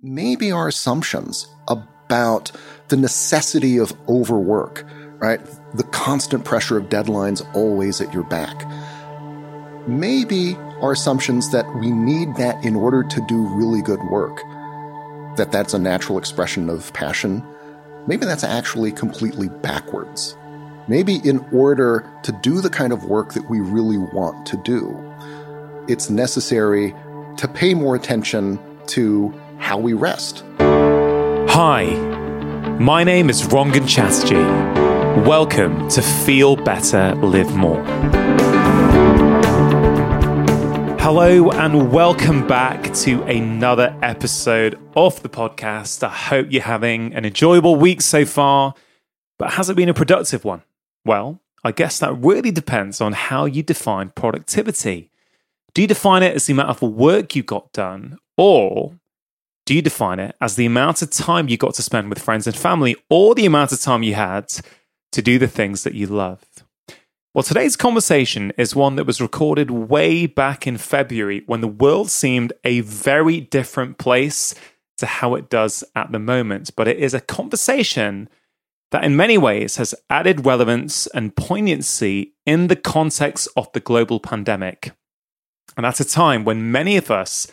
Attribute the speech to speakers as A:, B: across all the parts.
A: maybe our assumptions about the necessity of overwork, right? The constant pressure of deadlines always at your back. Maybe our assumptions that we need that in order to do really good work, that that's a natural expression of passion. Maybe that's actually completely backwards. Maybe in order to do the kind of work that we really want to do, it's necessary to pay more attention to how we rest.
B: Hi, my name is Rangan Chatterjee. Welcome to Feel Better, Live More. Hello, and welcome back to another episode of the podcast. I hope you're having an enjoyable week so far, but has it been a productive one? Well, I guess that really depends on how you define productivity. Do you define it as the amount of work you got done, or do you define it as the amount of time you got to spend with friends and family, or the amount of time you had to do the things that you love? Well, today's conversation is one that was recorded way back in February when the world seemed a very different place to how it does at the moment. But it is a conversation that in many ways has added relevance and poignancy in the context of the global pandemic. And at a time when many of us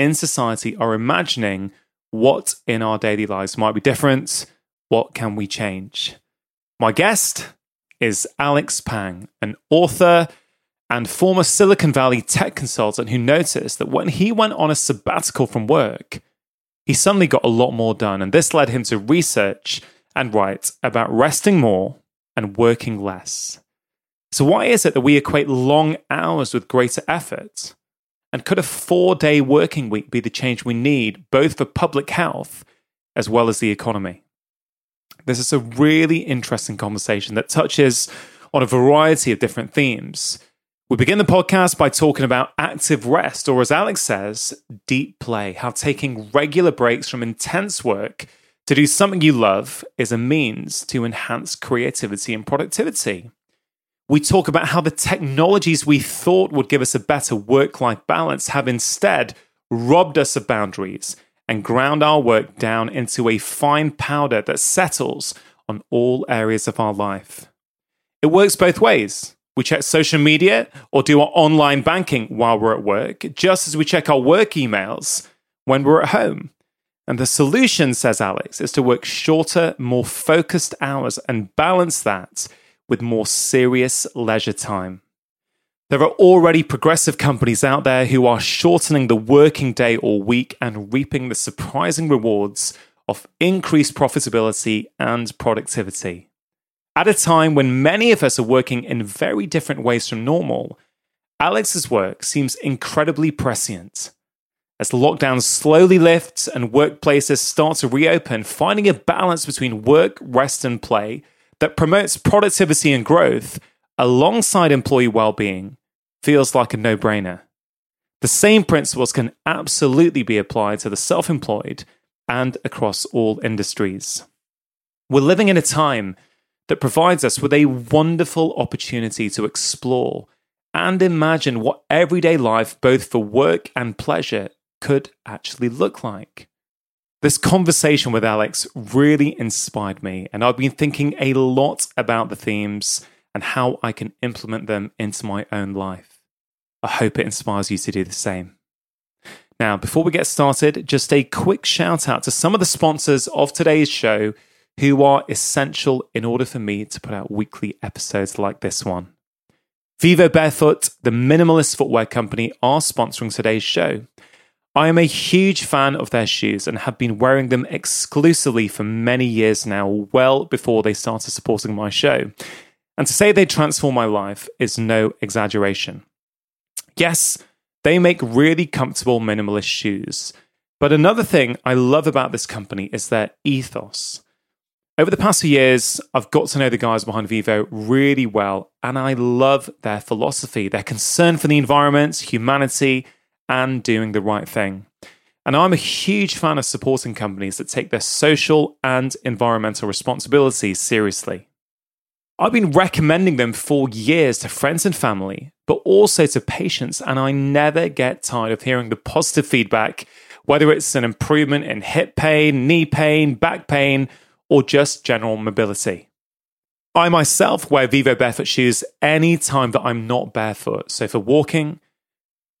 B: in society are imagining what in our daily lives might be different, what can we change? My guest is Alex Pang, an author and former Silicon Valley tech consultant who noticed that when he went on a sabbatical from work, he suddenly got a lot more done. And this led him to research and write about resting more and working less. So, why is it that we equate long hours with greater effort? And could a four day working week be the change we need, both for public health as well as the economy? This is a really interesting conversation that touches on a variety of different themes. We begin the podcast by talking about active rest, or as Alex says, deep play, how taking regular breaks from intense work to do something you love is a means to enhance creativity and productivity. We talk about how the technologies we thought would give us a better work life balance have instead robbed us of boundaries and ground our work down into a fine powder that settles on all areas of our life. It works both ways. We check social media or do our online banking while we're at work, just as we check our work emails when we're at home. And the solution, says Alex, is to work shorter, more focused hours and balance that with more serious leisure time. There are already progressive companies out there who are shortening the working day or week and reaping the surprising rewards of increased profitability and productivity. At a time when many of us are working in very different ways from normal, Alex's work seems incredibly prescient. As the lockdown slowly lifts and workplaces start to reopen, finding a balance between work, rest, and play that promotes productivity and growth alongside employee well being feels like a no brainer. The same principles can absolutely be applied to the self employed and across all industries. We're living in a time that provides us with a wonderful opportunity to explore and imagine what everyday life, both for work and pleasure, could actually look like. This conversation with Alex really inspired me, and I've been thinking a lot about the themes and how I can implement them into my own life. I hope it inspires you to do the same. Now, before we get started, just a quick shout out to some of the sponsors of today's show who are essential in order for me to put out weekly episodes like this one. Vivo Barefoot, the minimalist footwear company, are sponsoring today's show. I am a huge fan of their shoes and have been wearing them exclusively for many years now, well before they started supporting my show. And to say they transform my life is no exaggeration. Yes, they make really comfortable minimalist shoes. But another thing I love about this company is their ethos. Over the past few years, I've got to know the guys behind Vivo really well, and I love their philosophy, their concern for the environment, humanity, and doing the right thing. And I'm a huge fan of supporting companies that take their social and environmental responsibilities seriously. I've been recommending them for years to friends and family, but also to patients, and I never get tired of hearing the positive feedback whether it's an improvement in hip pain, knee pain, back pain, or just general mobility. I myself wear Vivo barefoot shoes anytime that I'm not barefoot. So for walking,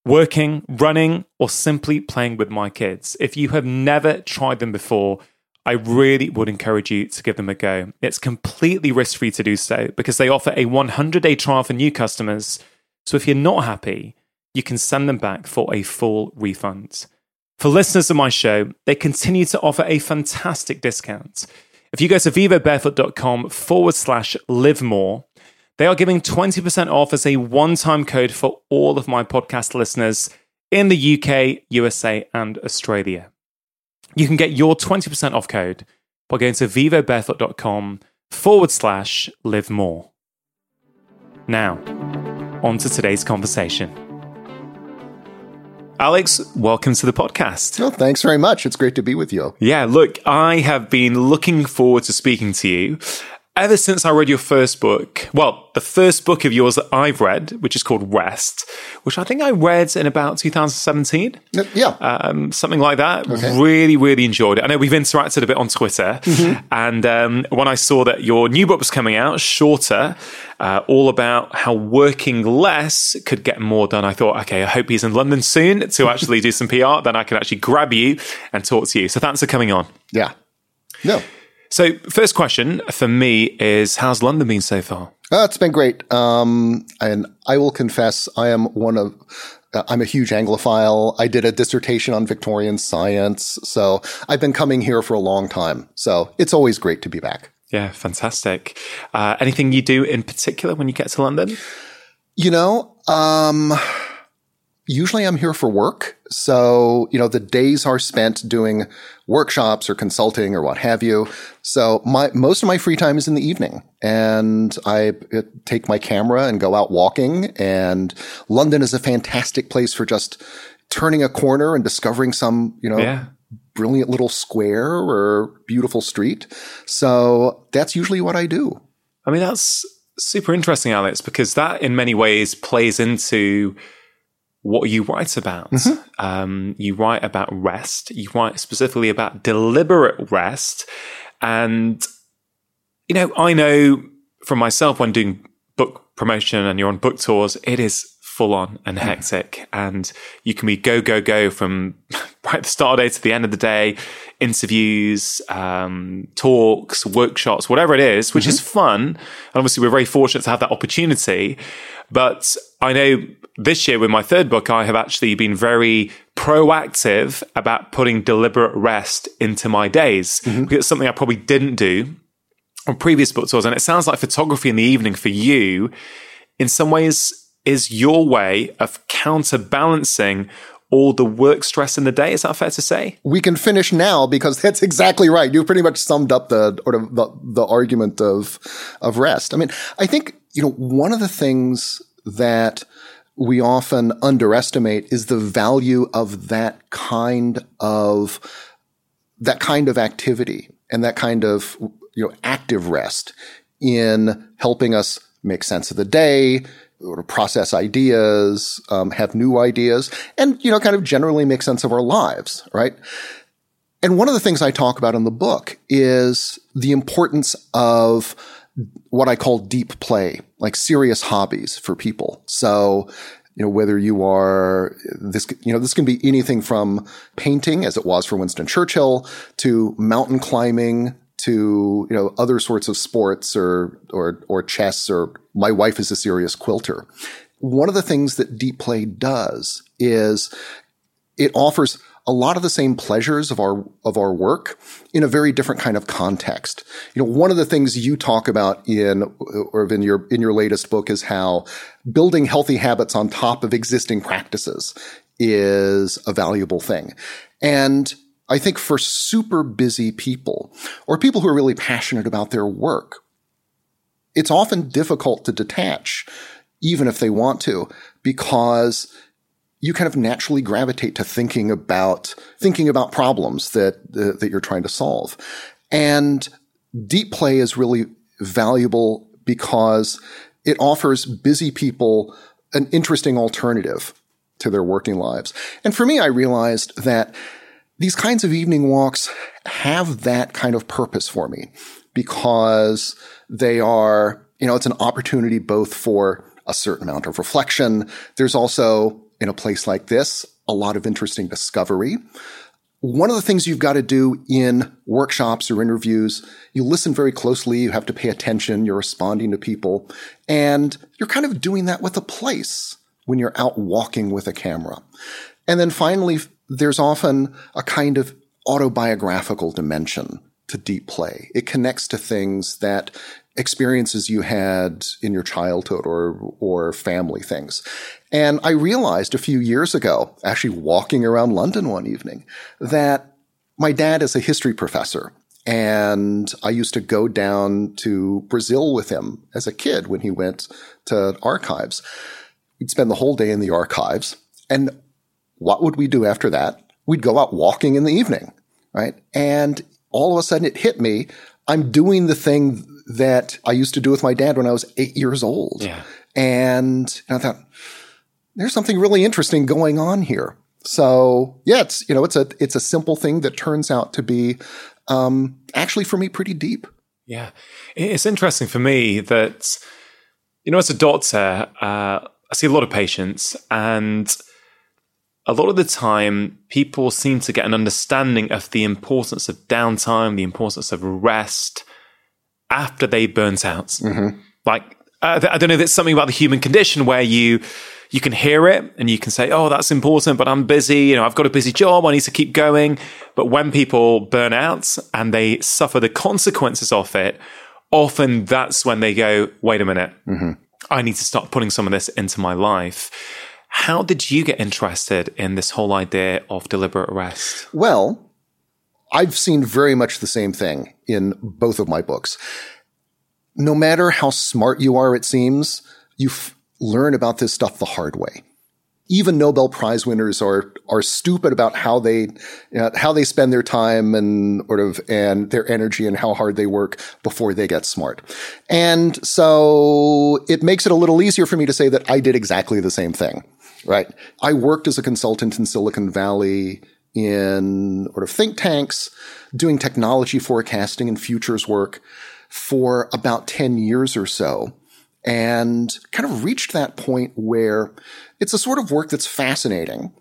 B: working, running, or simply playing with my kids. If you have never tried them before, I really would encourage you to give them a go. It's completely risk free to do so because they offer a 100 day trial for new customers. So if you're not happy, you can send them back for a full refund. For listeners of my show, they continue to offer a fantastic discount. If you go to vivobarefoot.com forward slash live more, they are giving 20% off as a one time code for all of my podcast listeners in the UK, USA, and Australia. You can get your 20% off code by going to vivobarefoot.com forward slash live more. Now, on to today's conversation. Alex, welcome to the podcast.
A: Well, thanks very much. It's great to be with you.
B: Yeah, look, I have been looking forward to speaking to you ever since I read your first book, well, the first book of yours that I've read, which is called Rest, which I think I read in about 2017.
A: Yeah.
B: Um, something like that. Okay. Really, really enjoyed it. I know we've interacted a bit on Twitter. Mm-hmm. And um, when I saw that your new book was coming out, Shorter, uh, all about how working less could get more done, I thought, okay, I hope he's in London soon to actually do some PR. Then I can actually grab you and talk to you. So thanks for coming on.
A: Yeah. No.
B: So, first question for me is How's London been so far?
A: Uh, it's been great. Um, and I will confess, I am one of, uh, I'm a huge Anglophile. I did a dissertation on Victorian science. So I've been coming here for a long time. So it's always great to be back.
B: Yeah, fantastic. Uh, anything you do in particular when you get to London?
A: You know, um, usually I'm here for work. So, you know, the days are spent doing workshops or consulting or what have you. So my, most of my free time is in the evening and I uh, take my camera and go out walking and London is a fantastic place for just turning a corner and discovering some, you know, yeah. brilliant little square or beautiful street. So that's usually what I do.
B: I mean, that's super interesting, Alex, because that in many ways plays into what you write about. Mm-hmm. Um, you write about rest. You write specifically about deliberate rest. And, you know, I know from myself when doing book promotion and you're on book tours, it is full on and mm. hectic. And you can be go, go, go from right at the start of the day to the end of the day, interviews, um, talks, workshops, whatever it is, which mm-hmm. is fun. And obviously, we're very fortunate to have that opportunity. But I know this year with my third book, I have actually been very proactive about putting deliberate rest into my days mm-hmm. because it's something I probably didn't do on previous book tours. And it sounds like photography in the evening for you, in some ways, is your way of counterbalancing all the work stress in the day. Is that fair to say?
A: We can finish now because that's exactly right. You've pretty much summed up the or the, the argument of of rest. I mean, I think you know one of the things that we often underestimate is the value of that kind of that kind of activity and that kind of you know active rest in helping us make sense of the day, process ideas, um, have new ideas, and you know, kind of generally make sense of our lives, right? And one of the things I talk about in the book is the importance of what I call deep play, like serious hobbies for people. So, you know, whether you are this, you know, this can be anything from painting, as it was for Winston Churchill, to mountain climbing, to you know other sorts of sports or or or chess or my wife is a serious quilter. One of the things that deep play does is it offers a lot of the same pleasures of our of our work in a very different kind of context. You know, one of the things you talk about in or in your in your latest book is how building healthy habits on top of existing practices is a valuable thing. And I think for super busy people or people who are really passionate about their work, it's often difficult to detach, even if they want to, because you kind of naturally gravitate to thinking about thinking about problems that uh, that you're trying to solve. And deep play is really valuable because it offers busy people an interesting alternative to their working lives. And for me, I realized that these kinds of evening walks have that kind of purpose for me because they are, you know, it's an opportunity both for a certain amount of reflection. There's also, in a place like this, a lot of interesting discovery. One of the things you've got to do in workshops or interviews, you listen very closely, you have to pay attention, you're responding to people, and you're kind of doing that with a place when you're out walking with a camera. And then finally, there's often a kind of autobiographical dimension to deep play. It connects to things that experiences you had in your childhood or or family things. And I realized a few years ago, actually walking around London one evening, that my dad is a history professor. And I used to go down to Brazil with him as a kid when he went to archives. We'd spend the whole day in the archives. And what would we do after that? We'd go out walking in the evening, right? And all of a sudden it hit me. I'm doing the thing that I used to do with my dad when I was eight years old.
B: Yeah.
A: And I thought, there's something really interesting going on here. So yeah, it's you know it's a it's a simple thing that turns out to be um, actually for me pretty deep.
B: Yeah, it's interesting for me that you know as a doctor, uh, I see a lot of patients, and a lot of the time, people seem to get an understanding of the importance of downtime, the importance of rest after they burnt out. Mm-hmm. Like uh, I don't know, there's something about the human condition where you you can hear it and you can say, "Oh, that's important," but I'm busy. You know, I've got a busy job. I need to keep going. But when people burn out and they suffer the consequences of it, often that's when they go, "Wait a minute, mm-hmm. I need to start putting some of this into my life." How did you get interested in this whole idea of deliberate rest?
A: Well, I've seen very much the same thing in both of my books. No matter how smart you are, it seems, you f- learn about this stuff the hard way. Even Nobel Prize winners are are stupid about how they you know, how they spend their time and sort of and their energy and how hard they work before they get smart. And so it makes it a little easier for me to say that I did exactly the same thing. Right? I worked as a consultant in Silicon Valley in sort of think tanks, doing technology forecasting and futures work for about 10 years or so and kind of reached that point where it's a sort of work that's fascinating,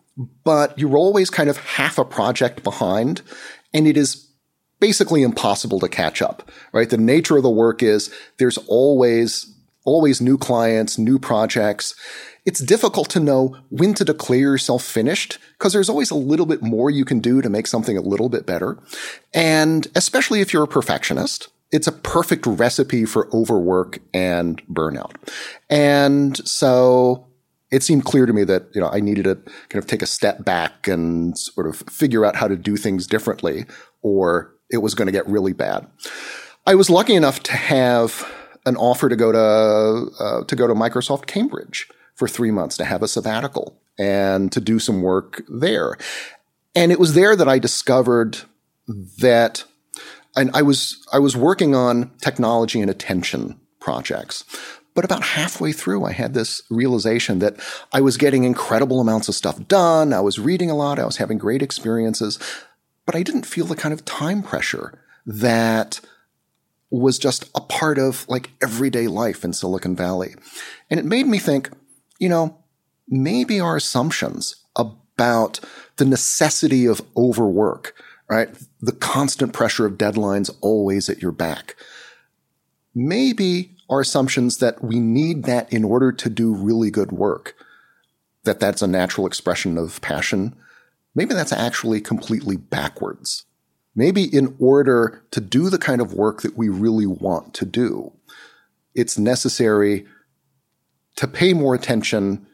A: but you're always kind of half a project behind and it is basically impossible to catch up, right? The nature of the work is there's always, always new clients, new projects. It's difficult to know when to declare yourself finished because there's always a little bit more you can do to make something a little bit better. And especially if you're a perfectionist, it's a perfect recipe for overwork and burnout. And so it seemed clear to me that, you know, I needed to kind of take a step back and sort of figure out how to do things differently or it was going to get really bad. I was lucky enough to have an offer to go to, uh, to go to Microsoft Cambridge for three months to have a sabbatical and to do some work there. And it was there that I discovered that and I was I was working on technology and attention projects. But about halfway through, I had this realization that I was getting incredible amounts of stuff done. I was reading a lot. I was having great experiences, but I didn't feel the kind of time pressure that was just a part of like everyday life in Silicon Valley. And it made me think, you know, maybe our assumptions about the necessity of overwork right? The constant pressure of deadlines always at your back. Maybe our assumptions that we need that in order to do really good work, that that's a natural expression of passion. Maybe that's actually completely backwards. Maybe in order to do the kind of work that we really want to do, it's necessary to pay more attention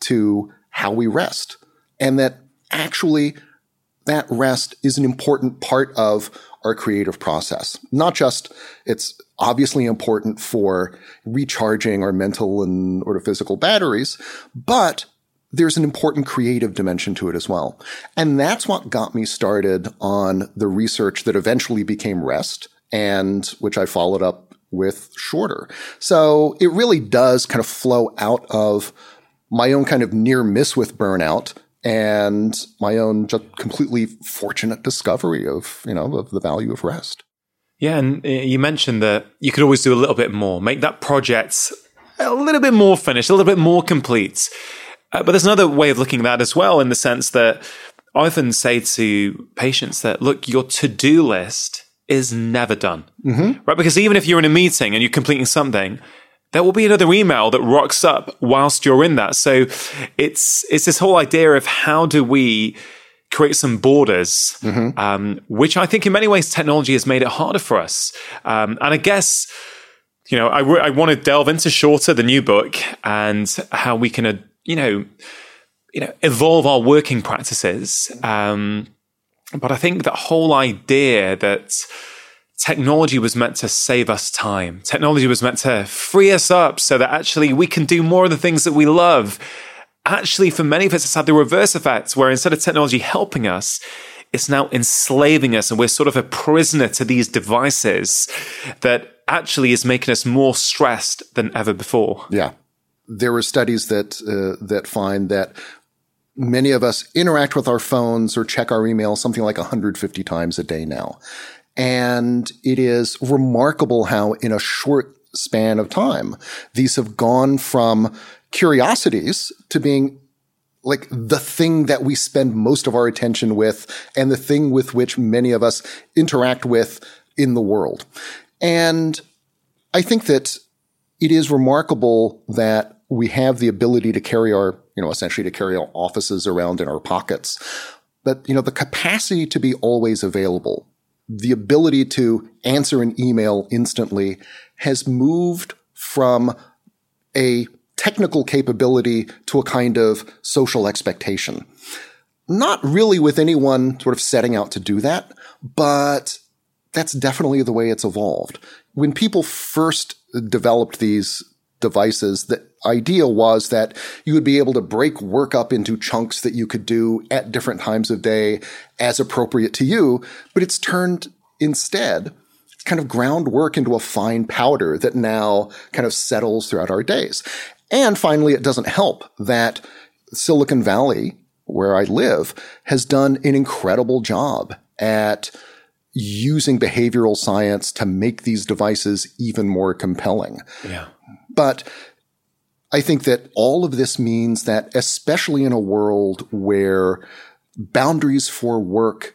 A: to how we rest and that actually that rest is an important part of our creative process. Not just it's obviously important for recharging our mental and or physical batteries, but there's an important creative dimension to it as well. And that's what got me started on the research that eventually became REST and which I followed up with shorter. So it really does kind of flow out of my own kind of near miss with burnout and my own just completely fortunate discovery of, you know, of the value of rest.
B: Yeah, and uh, you mentioned that you could always do a little bit more, make that project a little bit more finished, a little bit more complete. Uh, but there's another way of looking at that as well, in the sense that I often say to patients that, look, your to do list is never done. Mm-hmm. Right? Because even if you're in a meeting and you're completing something, there will be another email that rocks up whilst you're in that. So it's it's this whole idea of how do we create some borders, mm-hmm. um, which I think in many ways technology has made it harder for us. Um, and I guess, you know, I, re- I want to delve into Shorter, the new book, and how we can, uh, you know, you know, evolve our working practices. Um, but I think that whole idea that technology was meant to save us time, technology was meant to free us up so that actually we can do more of the things that we love actually, for many of us, it's had the reverse effect, where instead of technology helping us, it's now enslaving us, and we're sort of a prisoner to these devices that actually is making us more stressed than ever before.
A: Yeah. There are studies that uh, that find that many of us interact with our phones or check our email something like 150 times a day now. And it is remarkable how in a short span of time, these have gone from curiosities to being like the thing that we spend most of our attention with and the thing with which many of us interact with in the world. And I think that it is remarkable that we have the ability to carry our, you know, essentially to carry our offices around in our pockets. But, you know, the capacity to be always available, the ability to answer an email instantly has moved from a technical capability to a kind of social expectation. Not really with anyone sort of setting out to do that, but that's definitely the way it's evolved. When people first developed these devices, the idea was that you would be able to break work up into chunks that you could do at different times of day as appropriate to you, but it's turned instead kind of ground work into a fine powder that now kind of settles throughout our days. And finally, it doesn't help that Silicon Valley, where I live, has done an incredible job at using behavioral science to make these devices even more compelling.
B: Yeah.
A: But I think that all of this means that, especially in a world where boundaries for work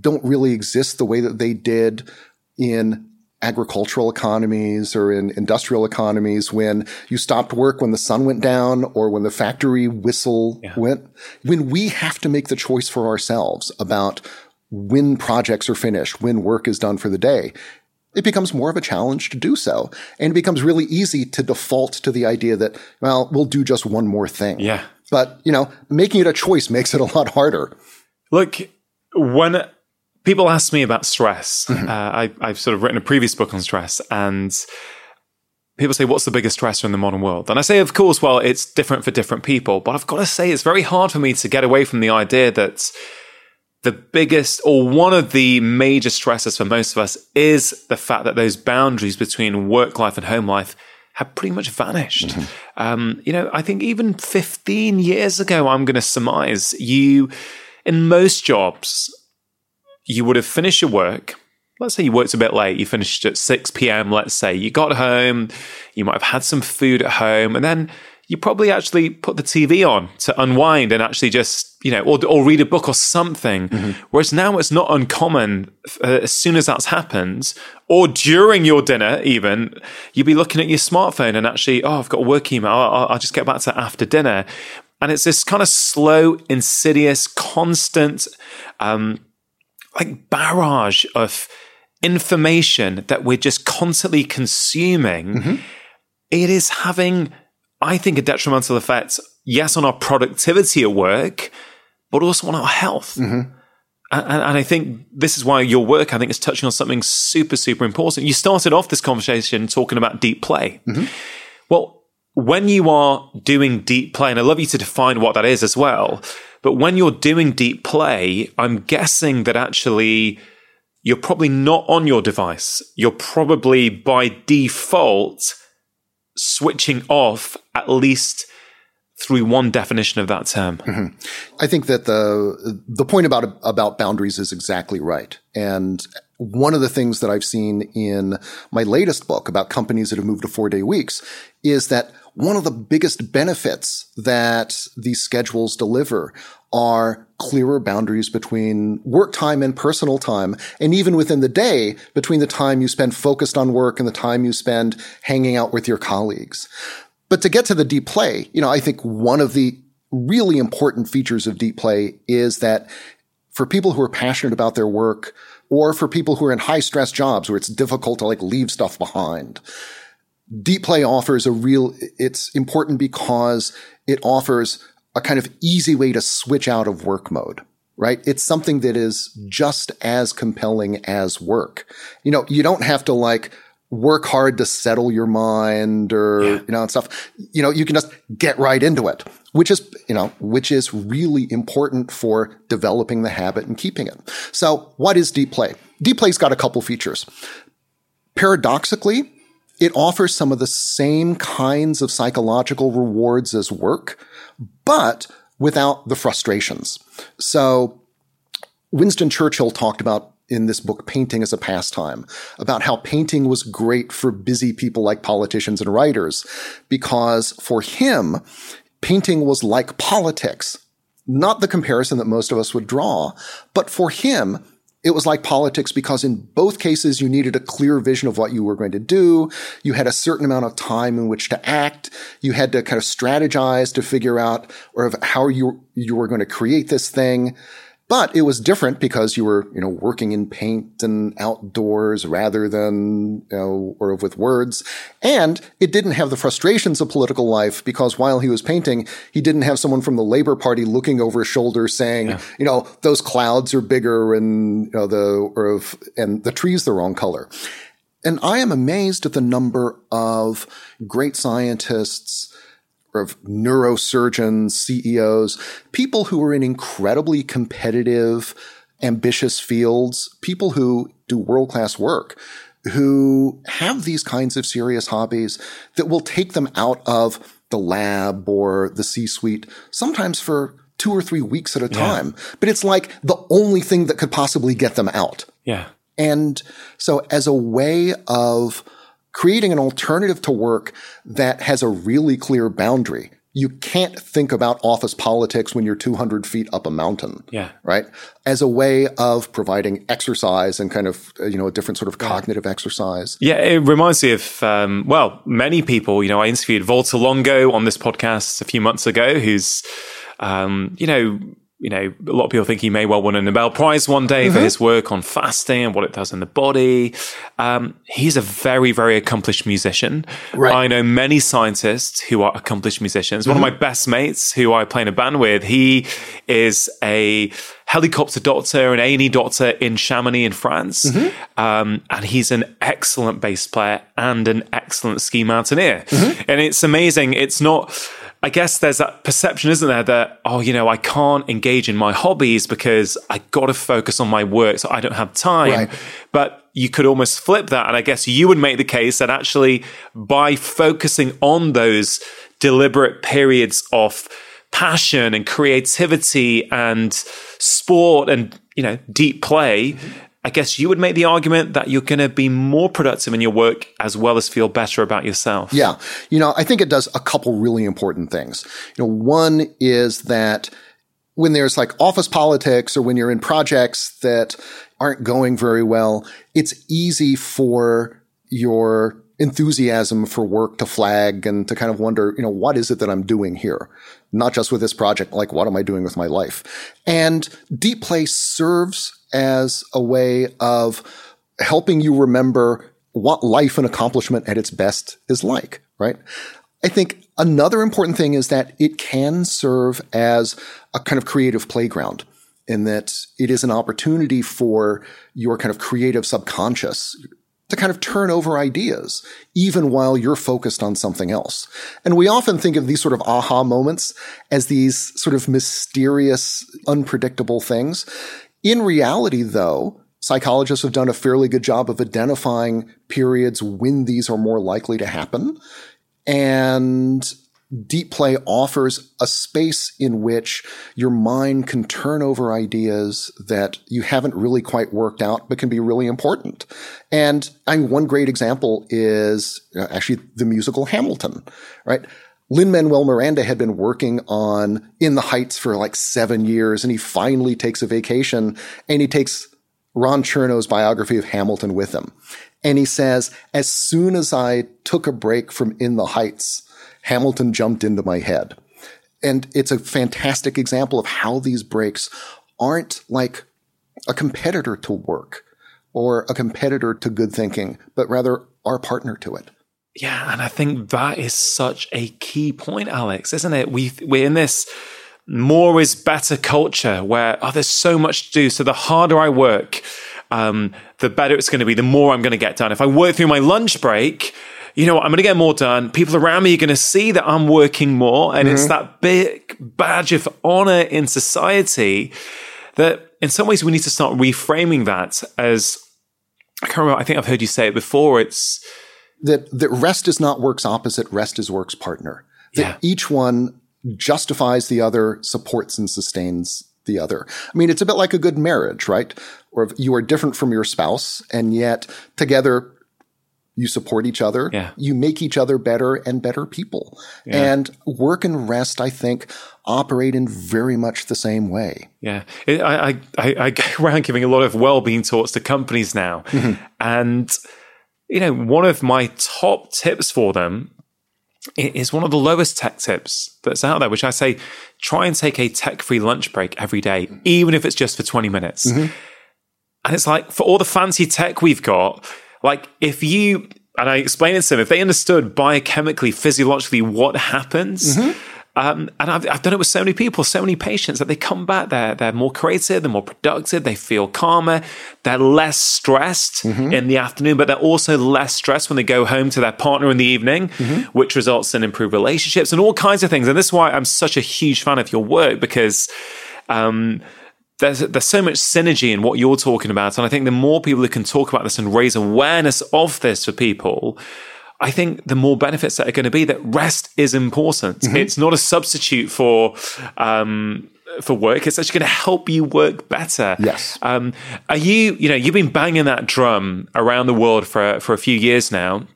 A: don't really exist the way that they did in agricultural economies or in industrial economies when you stopped work when the sun went down or when the factory whistle yeah. went. When we have to make the choice for ourselves about when projects are finished, when work is done for the day, it becomes more of a challenge to do so. And it becomes really easy to default to the idea that, well, we'll do just one more thing.
B: Yeah.
A: But, you know, making it a choice makes it a lot harder.
B: Look, when people ask me about stress. Mm-hmm. Uh, I, I've sort of written a previous book on stress, and people say, What's the biggest stressor in the modern world? And I say, Of course, well, it's different for different people. But I've got to say, it's very hard for me to get away from the idea that the biggest or one of the major stresses for most of us is the fact that those boundaries between work life and home life have pretty much vanished. Mm-hmm. Um, you know, I think even 15 years ago, I'm going to surmise you, in most jobs, you would have finished your work. Let's say you worked a bit late, you finished at 6 p.m., let's say. You got home, you might have had some food at home, and then you probably actually put the TV on to unwind and actually just, you know, or, or read a book or something. Mm-hmm. Whereas now it's not uncommon uh, as soon as that's happened, or during your dinner, even, you'd be looking at your smartphone and actually, oh, I've got a work email. I'll, I'll just get back to after dinner. And it's this kind of slow, insidious, constant, um, like barrage of information that we're just constantly consuming, mm-hmm. it is having, I think, a detrimental effect, yes, on our productivity at work, but also on our health. Mm-hmm. And, and, I think this is why your work, I think, is touching on something super, super important. You started off this conversation talking about deep play. Mm-hmm. Well, when you are doing deep play, and I love you to define what that is as well, but when you're doing deep play, I'm guessing that actually you're probably not on your device. You're probably by default switching off at least through one definition of that term.
A: Mm-hmm. I think that the the point about about boundaries is exactly right. And one of the things that I've seen in my latest book about companies that have moved to four day weeks is that one of the biggest benefits that these schedules deliver are clearer boundaries between work time and personal time. And even within the day, between the time you spend focused on work and the time you spend hanging out with your colleagues. But to get to the deep play, you know, I think one of the really important features of deep play is that for people who are passionate about their work, or for people who are in high stress jobs where it's difficult to like leave stuff behind. Deep play offers a real, it's important because it offers a kind of easy way to switch out of work mode, right? It's something that is just as compelling as work. You know, you don't have to like work hard to settle your mind or, yeah. you know, and stuff. You know, you can just get right into it, which is, you know, which is really important for developing the habit and keeping it. So what is deep play? Deep play's got a couple features. Paradoxically, it offers some of the same kinds of psychological rewards as work, but without the frustrations. So Winston Churchill talked about in this book, Painting as a Pastime, about how painting was great for busy people like politicians and writers, because for him, painting was like politics. Not the comparison that most of us would draw, but for him, it was like politics because in both cases you needed a clear vision of what you were going to do. You had a certain amount of time in which to act. You had to kind of strategize to figure out or how you you were going to create this thing. But it was different because you were, you know, working in paint and outdoors rather than, you know, or with words. And it didn't have the frustrations of political life because while he was painting, he didn't have someone from the Labor Party looking over his shoulder saying, yeah. you know, those clouds are bigger and, you know, the, or of, and the tree's the wrong color. And I am amazed at the number of great scientists, of neurosurgeons, CEOs, people who are in incredibly competitive, ambitious fields, people who do world class work, who have these kinds of serious hobbies that will take them out of the lab or the C suite, sometimes for two or three weeks at a time. Yeah. But it's like the only thing that could possibly get them out.
B: Yeah.
A: And so as a way of creating an alternative to work that has a really clear boundary. You can't think about office politics when you're 200 feet up a mountain.
B: Yeah.
A: Right. As a way of providing exercise and kind of, you know, a different sort of cognitive yeah. exercise.
B: Yeah. It reminds me of, um, well, many people, you know, I interviewed Valter Longo on this podcast a few months ago, who's, um, you know, you know, a lot of people think he may well win a Nobel Prize one day mm-hmm. for his work on fasting and what it does in the body. Um, he's a very, very accomplished musician. Right. I know many scientists who are accomplished musicians. Mm-hmm. One of mm-hmm. my best mates, who I play in a band with, he is a helicopter doctor, an A&E doctor in Chamonix in France. Mm-hmm. Um, and he's an excellent bass player and an excellent ski mountaineer. Mm-hmm. And it's amazing. It's not I guess there's that perception, isn't there, that, oh, you know, I can't engage in my hobbies because I got to focus on my work, so I don't have time. Right. But you could almost flip that. And I guess you would make the case that actually by focusing on those deliberate periods of passion and creativity and sport and, you know, deep play, mm-hmm I guess you would make the argument that you're going to be more productive in your work as well as feel better about yourself.
A: Yeah. You know, I think it does a couple really important things. You know, one is that when there's like office politics or when you're in projects that aren't going very well, it's easy for your enthusiasm for work to flag and to kind of wonder, you know, what is it that I'm doing here? Not just with this project, like what am I doing with my life? And Deep Play serves as a way of helping you remember what life and accomplishment at its best is like, right? I think another important thing is that it can serve as a kind of creative playground in that it is an opportunity for your kind of creative subconscious to kind of turn over ideas, even while you're focused on something else. And we often think of these sort of aha moments as these sort of mysterious, unpredictable things. In reality, though, psychologists have done a fairly good job of identifying periods when these are more likely to happen. And deep play offers a space in which your mind can turn over ideas that you haven't really quite worked out, but can be really important. And I mean, one great example is uh, actually the musical Hamilton, right? Lin Manuel Miranda had been working on In the Heights for like seven years, and he finally takes a vacation and he takes Ron Chernow's biography of Hamilton with him. And he says, as soon as I took a break from In the Heights, Hamilton jumped into my head. And it's a fantastic example of how these breaks aren't like a competitor to work or a competitor to good thinking, but rather our partner to it.
B: Yeah, and I think that is such a key point, Alex, isn't it? We we're in this more is better culture where oh, there's so much to do. So the harder I work, um, the better it's going to be. The more I'm going to get done. If I work through my lunch break, you know what, I'm going to get more done. People around me are going to see that I'm working more. And mm-hmm. it's that big badge of honor in society that in some ways we need to start reframing that as I can't remember, I think I've heard you say it before. It's
A: that, that rest is not work's opposite, rest is work's partner. That yeah. each one justifies the other, supports and sustains the other. I mean, it's a bit like a good marriage, right? Or you are different from your spouse and yet together you support each other.
B: Yeah.
A: You make each other better and better people. Yeah. And work and rest, I think, operate in very much the same way.
B: Yeah. I, I, I go around giving a lot of well-being talks to companies now. Mm-hmm. And, you know, one of my top tips for them is one of the lowest tech tips that's out there, which I say, try and take a tech-free lunch break every day, even if it's just for 20 minutes. Mm-hmm. And it's like, for all the fancy tech we've got, like if you and I explained it to them, if they understood biochemically, physiologically what happens, mm-hmm. Um, and I've, I've, done it with so many people, so many patients that they come back, they're, they're more creative, they're more productive, they feel calmer, they're less stressed mm-hmm. in the afternoon, but they're also less stressed when they go home to their partner in the evening, mm-hmm. which results in improved relationships and all kinds of things. And this is why I'm such a huge fan of your work because, um, there's there's so much synergy in what you're talking about, and I think the more people who can talk about this and raise awareness of this for people, I think the more benefits that are going to be. That rest is important. Mm-hmm. It's not a substitute for. Um, for work, it's actually going to help you work better.
A: Yes. Um,
B: are you, you know, you've been banging that drum around the world for for a few years now.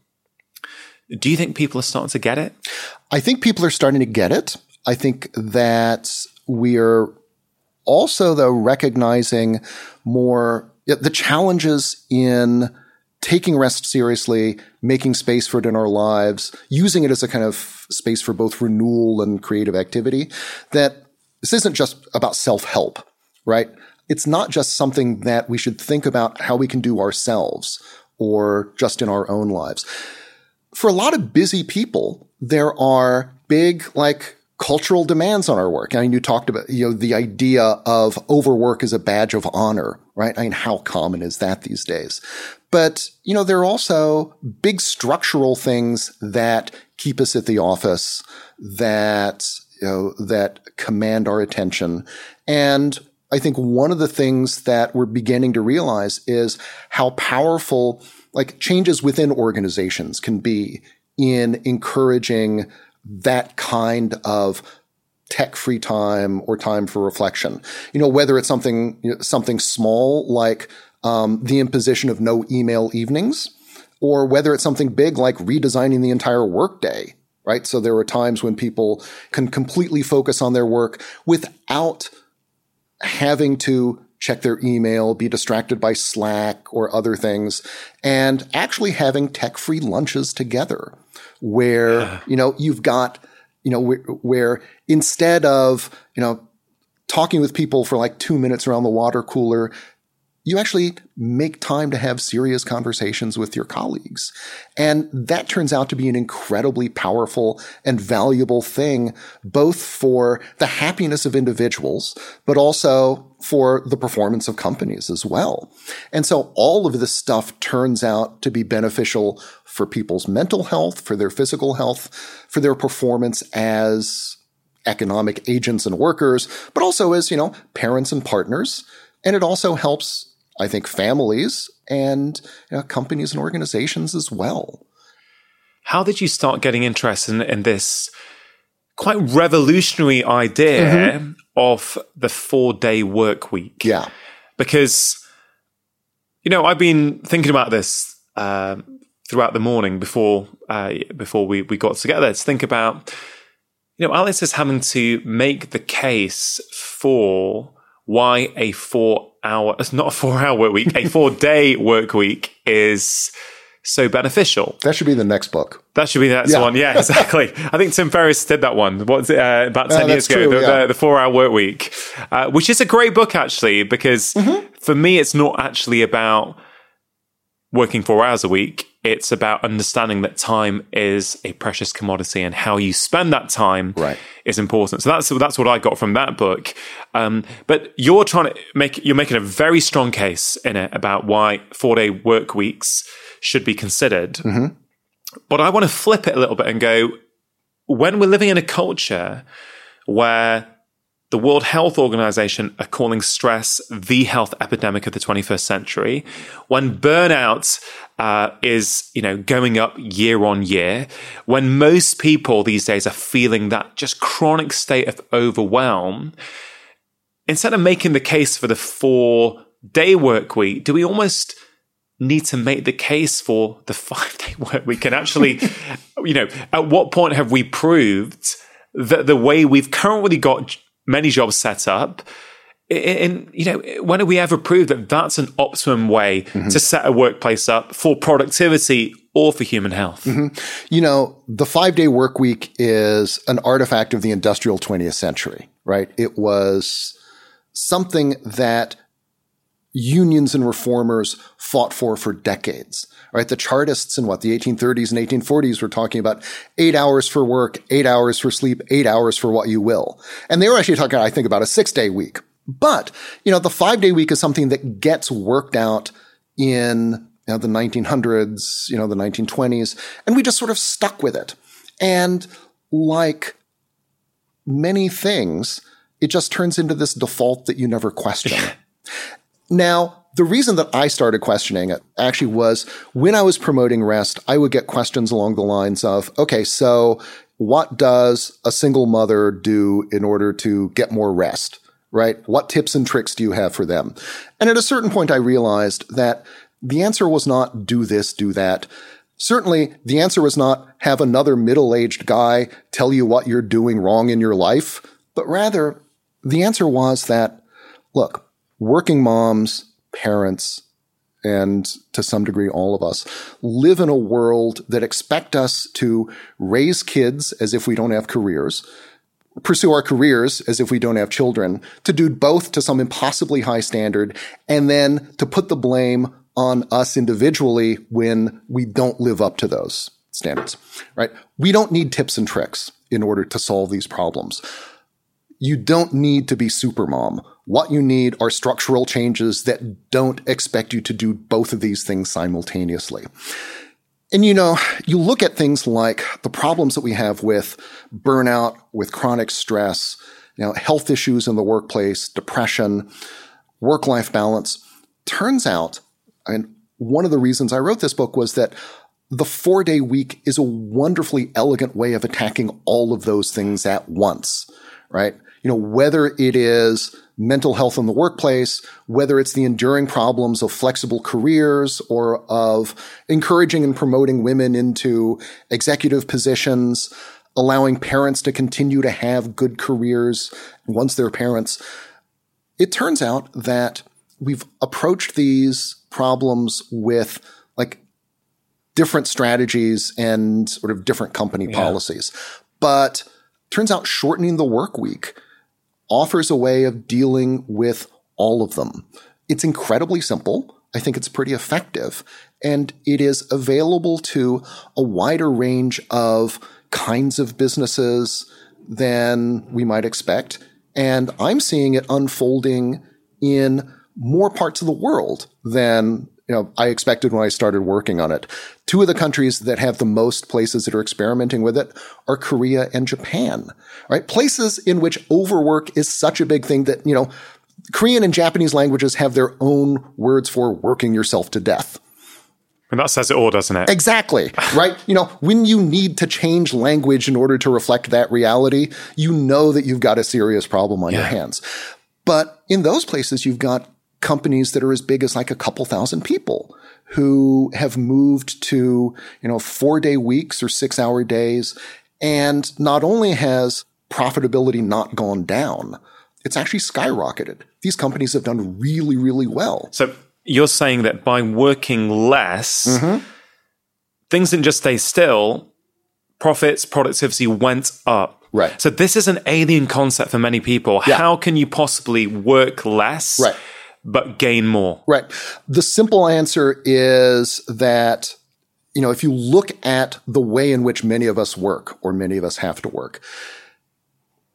B: Do you think people are starting to get it?
A: I think people are starting to get it. I think that we're also though recognizing more the challenges in taking rest seriously, making space for it in our lives, using it as a kind of space for both renewal and creative activity, that this isn't just about self-help, right? It's not just something that we should think about how we can do ourselves or just in our own lives. For a lot of busy people, there are big, like, cultural demands on our work. I mean, you talked about, you know, the idea of overwork as a badge of honor, right? I mean, how common is that these days? But, you know, there are also big structural things that keep us at the office, that, you know, that command our attention. And I think one of the things that we're beginning to realize is how powerful like changes within organizations can be in encouraging that kind of tech free time or time for reflection. You know, whether it's something, something small like um, the imposition of no email evenings, or whether it's something big like redesigning the entire workday, right? So there are times when people can completely focus on their work without having to check their email, be distracted by Slack or other things, and actually having tech free lunches together where, you know, you've got, you know, where, where instead of, you know, talking with people for like two minutes around the water cooler, you actually make time to have serious conversations with your colleagues. And that turns out to be an incredibly powerful and valuable thing, both for the happiness of individuals, but also for the performance of companies as well. And so all of this stuff turns out to be beneficial for people's mental health, for their physical health, for their performance as economic agents and workers, but also as, you know, parents and partners. And it also helps I think families and you know, companies and organizations as well.
B: How did you start getting interested in, in this quite revolutionary idea mm-hmm. of the four day work week.
A: Yeah.
B: Because, you know, I've been thinking about this uh, throughout the morning before uh, before we, we got together to think about, you know, Alice is having to make the case for why a four hour, it's not a four hour work week, a four day work week is so beneficial.
A: That should be the next book.
B: That should be the next yeah. one. Yeah, exactly. I think Tim Ferriss did that one. What's it, uh, about 10 uh, years ago, true, the, yeah. the, the, four hour work week, uh, which is a great book actually, because mm-hmm. for me, it's not actually about working four hours a week. It's about understanding that time is a precious commodity and how you spend that time
A: right.
B: is important. So that's that's what I got from that book. Um, but you're trying to make you're making a very strong case in it about why four day work weeks should be considered. Mm-hmm. But I want to flip it a little bit and go when we're living in a culture where the World Health Organization are calling stress the health epidemic of the 21st century. When burnout uh, is, you know, going up year on year, when most people these days are feeling that just chronic state of overwhelm, instead of making the case for the four day work week, do we almost need to make the case for the five day work week? And actually, you know, at what point have we proved that the way we've currently got many jobs set up and you know when have we ever proved that that's an optimum way mm-hmm. to set a workplace up for productivity or for human health
A: mm-hmm. you know the five day work week is an artifact of the industrial 20th century right it was something that unions and reformers fought for for decades. Right, the Chartists in what the 1830s and 1840s were talking about eight hours for work, eight hours for sleep, eight hours for what you will, and they were actually talking, I think, about a six day week. But you know, the five day week is something that gets worked out in you know, the 1900s, you know, the 1920s, and we just sort of stuck with it. And like many things, it just turns into this default that you never question. Now, the reason that I started questioning it actually was when I was promoting rest, I would get questions along the lines of, okay, so what does a single mother do in order to get more rest? Right? What tips and tricks do you have for them? And at a certain point, I realized that the answer was not do this, do that. Certainly, the answer was not have another middle aged guy tell you what you're doing wrong in your life, but rather the answer was that, look, working moms, parents, and to some degree all of us live in a world that expect us to raise kids as if we don't have careers, pursue our careers as if we don't have children, to do both to some impossibly high standard, and then to put the blame on us individually when we don't live up to those standards, right? We don't need tips and tricks in order to solve these problems. You don't need to be super mom what you need are structural changes that don't expect you to do both of these things simultaneously. And you know, you look at things like the problems that we have with burnout, with chronic stress, you know, health issues in the workplace, depression, work life balance. Turns out, and one of the reasons I wrote this book was that the four day week is a wonderfully elegant way of attacking all of those things at once, right? You know, whether it is mental health in the workplace, whether it's the enduring problems of flexible careers or of encouraging and promoting women into executive positions, allowing parents to continue to have good careers once they're parents. It turns out that we've approached these problems with like different strategies and sort of different company yeah. policies. But turns out shortening the work week offers a way of dealing with all of them. It's incredibly simple. I think it's pretty effective and it is available to a wider range of kinds of businesses than we might expect. And I'm seeing it unfolding in more parts of the world than you know, I expected when I started working on it. Two of the countries that have the most places that are experimenting with it are Korea and Japan, right? Places in which overwork is such a big thing that, you know, Korean and Japanese languages have their own words for working yourself to death.
B: And that says it all, doesn't it?
A: Exactly. right? You know, when you need to change language in order to reflect that reality, you know that you've got a serious problem on yeah. your hands. But in those places, you've got companies that are as big as like a couple thousand people who have moved to, you know, four day weeks or six hour days. And not only has profitability not gone down, it's actually skyrocketed. These companies have done really, really well.
B: So you're saying that by working less, mm-hmm. things didn't just stay still, profits, productivity went up.
A: Right.
B: So this is an alien concept for many people. Yeah. How can you possibly work less
A: right.
B: But gain more?
A: Right. The simple answer is that you know, if you look at the way in which many of us work or many of us have to work,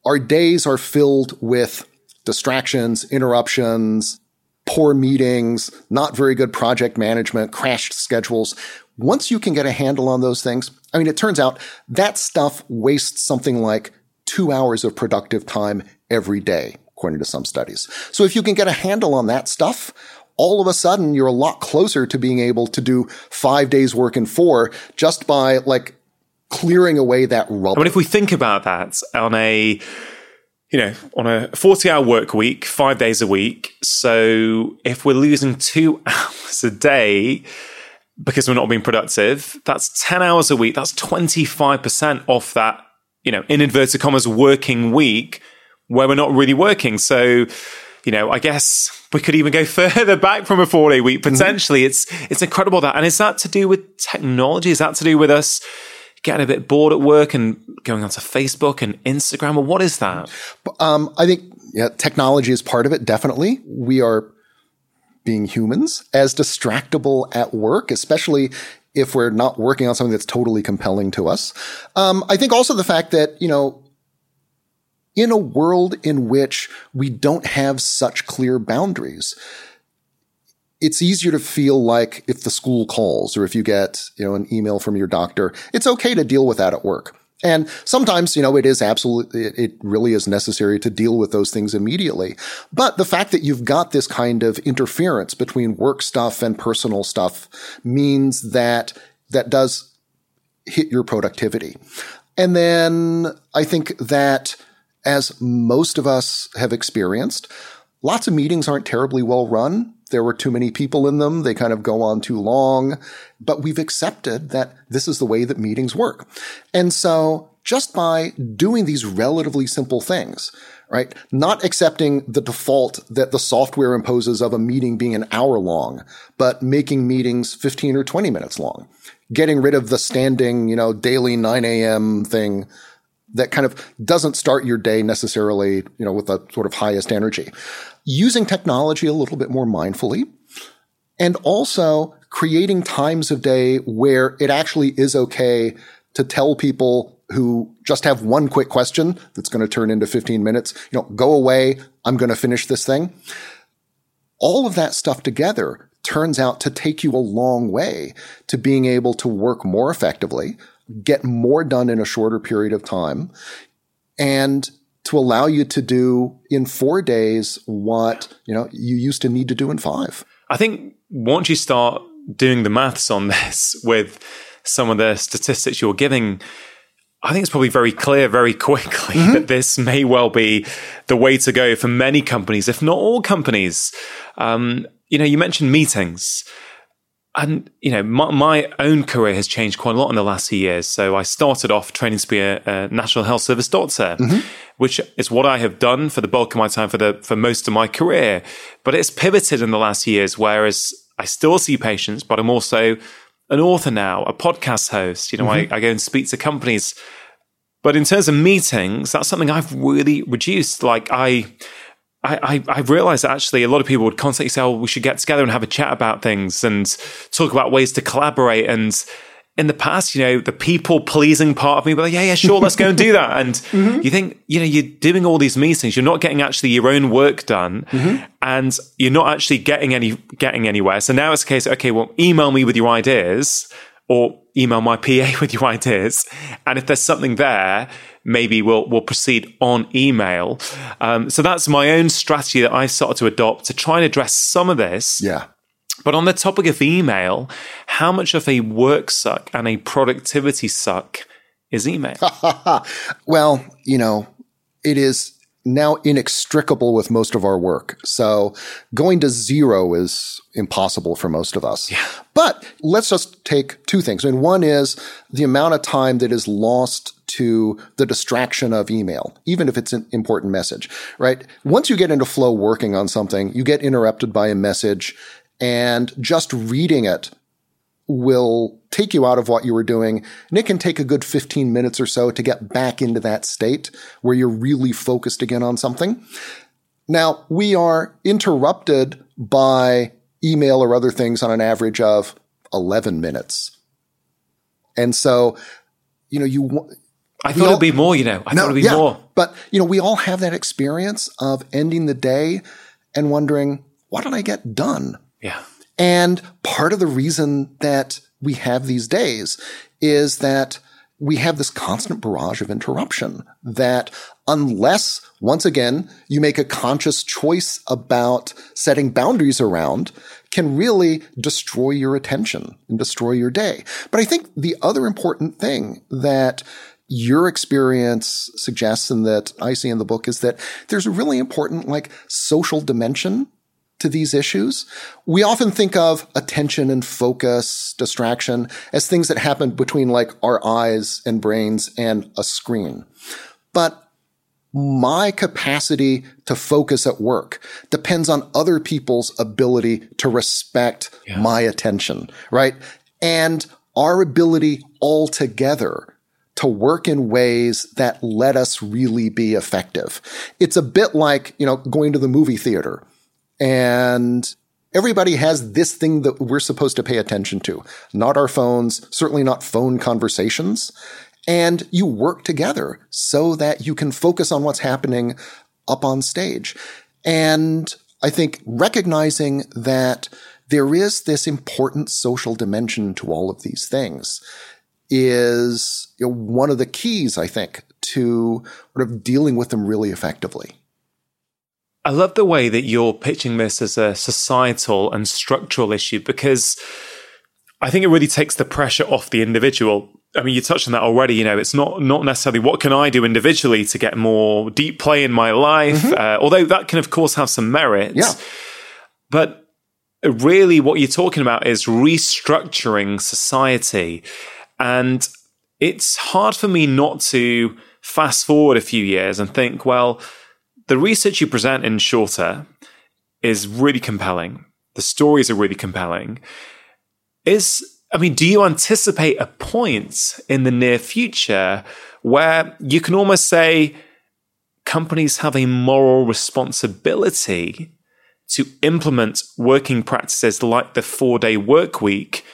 A: our days are filled with distractions, interruptions, poor meetings, not very good project management, crashed schedules. Once you can get a handle on those things, I mean, it turns out that stuff wastes something like two hours of productive time every day, according to some studies. So if you can get a handle on that stuff, all of a sudden you're a lot closer to being able to do five days work in four just by like clearing away that rubble.
B: But if we think about that on a you know, on a 40 hour work week, five days a week. So if we're losing two hours a day because we're not being productive, that's 10 hours a week. That's 25% off that, you know, in inverted commas, working week where we're not really working. So, you know, I guess we could even go further back from a four day week. Mm-hmm. Potentially, it's it's incredible that. And is that to do with technology? Is that to do with us getting a bit bored at work and going onto Facebook and Instagram? Or what is that?
A: Um, I think yeah, technology is part of it. Definitely, we are being humans as distractible at work, especially if we're not working on something that's totally compelling to us. Um, I think also the fact that you know. In a world in which we don't have such clear boundaries, it's easier to feel like if the school calls or if you get, you know, an email from your doctor, it's okay to deal with that at work. And sometimes, you know, it is absolutely, it really is necessary to deal with those things immediately. But the fact that you've got this kind of interference between work stuff and personal stuff means that that does hit your productivity. And then I think that as most of us have experienced, lots of meetings aren't terribly well run there were too many people in them. They kind of go on too long, but we've accepted that this is the way that meetings work. And so just by doing these relatively simple things, right? Not accepting the default that the software imposes of a meeting being an hour long, but making meetings 15 or 20 minutes long. Getting rid of the standing, you know, daily 9 a.m. thing that kind of doesn't start your day necessarily, you know, with the sort of highest energy using technology a little bit more mindfully, and also creating times of day where it actually is okay to tell people who just have one quick question that's going to turn into 15 minutes, you know, go away. I'm going to finish this thing. All of that stuff together turns out to take you a long way to being able to work more effectively, get more done in a shorter period of time, and to allow you to do in four days what you know you used to need to do in five.
B: I think once you start doing the maths on this with some of the statistics you're giving, I think it's probably very clear very quickly mm-hmm. that this may well be the way to go for many companies, if not all companies. Um, you know, you mentioned meetings and you know my, my, own career has changed quite a lot in the last few years. So i started off training to be a, a national health service doctor mm-hmm. which is what i have done for the bulk of my time for the for most of my career. But it's pivoted in the last years whereas i still see patients but i'm also an author now a podcast host. You know mm-hmm. I, I go and speak to companies. But in terms of meetings that's something i've really reduced. Like i I, I, I realized that actually a lot of people would constantly say, oh, we should get together and have a chat about things and talk about ways to collaborate. And in the past, you know, the people pleasing part of me, but like, yeah, yeah, sure, let's go and do that. And mm-hmm. you think, you know, you're doing all these meetings, you're not getting actually your own work done, mm-hmm. and you're not actually getting any getting anywhere. So now it's a case, okay, well, email me with your ideas or email my PA with your ideas. And if there's something there, maybe we'll we'll proceed on email. Um, so that's my own strategy that I started to adopt to try and address some of this.
A: Yeah.
B: But on the topic of email, how much of a work suck and a productivity suck is email?
A: well, you know, it is now inextricable with most of our work. So going to zero is impossible for most of us.
B: Yeah.
A: But let's just take two things. I mean, one is the amount of time that is lost to the distraction of email, even if it's an important message, right? Once you get into flow working on something, you get interrupted by a message and just reading it will take you out of what you were doing. And it can take a good 15 minutes or so to get back into that state where you're really focused again on something. Now we are interrupted by email or other things on an average of 11 minutes. And so, you know, you,
B: I thought all, it'd be more, you know, I no, thought it'd be yeah, more.
A: But, you know, we all have that experience of ending the day and wondering, what did I get done?
B: Yeah.
A: And part of the reason that we have these days is that we have this constant barrage of interruption that unless once again you make a conscious choice about setting boundaries around can really destroy your attention and destroy your day. But I think the other important thing that your experience suggests and that I see in the book is that there's a really important like social dimension to these issues. We often think of attention and focus, distraction as things that happen between like our eyes and brains and a screen. But my capacity to focus at work depends on other people's ability to respect yeah. my attention, right? And our ability altogether to work in ways that let us really be effective. It's a bit like, you know, going to the movie theater and everybody has this thing that we're supposed to pay attention to, not our phones, certainly not phone conversations. And you work together so that you can focus on what's happening up on stage. And I think recognizing that there is this important social dimension to all of these things is one of the keys, I think, to sort of dealing with them really effectively.
B: I love the way that you're pitching this as a societal and structural issue because I think it really takes the pressure off the individual. I mean, you touched on that already. You know, it's not not necessarily what can I do individually to get more deep play in my life, mm-hmm. uh, although that can of course have some merit.
A: Yeah.
B: But really, what you're talking about is restructuring society, and it's hard for me not to fast forward a few years and think, well the research you present in Shorter is really compelling. The stories are really compelling. Is I mean, do you anticipate a point in the near future where you can almost say companies have a moral responsibility to implement working practices like the four day work week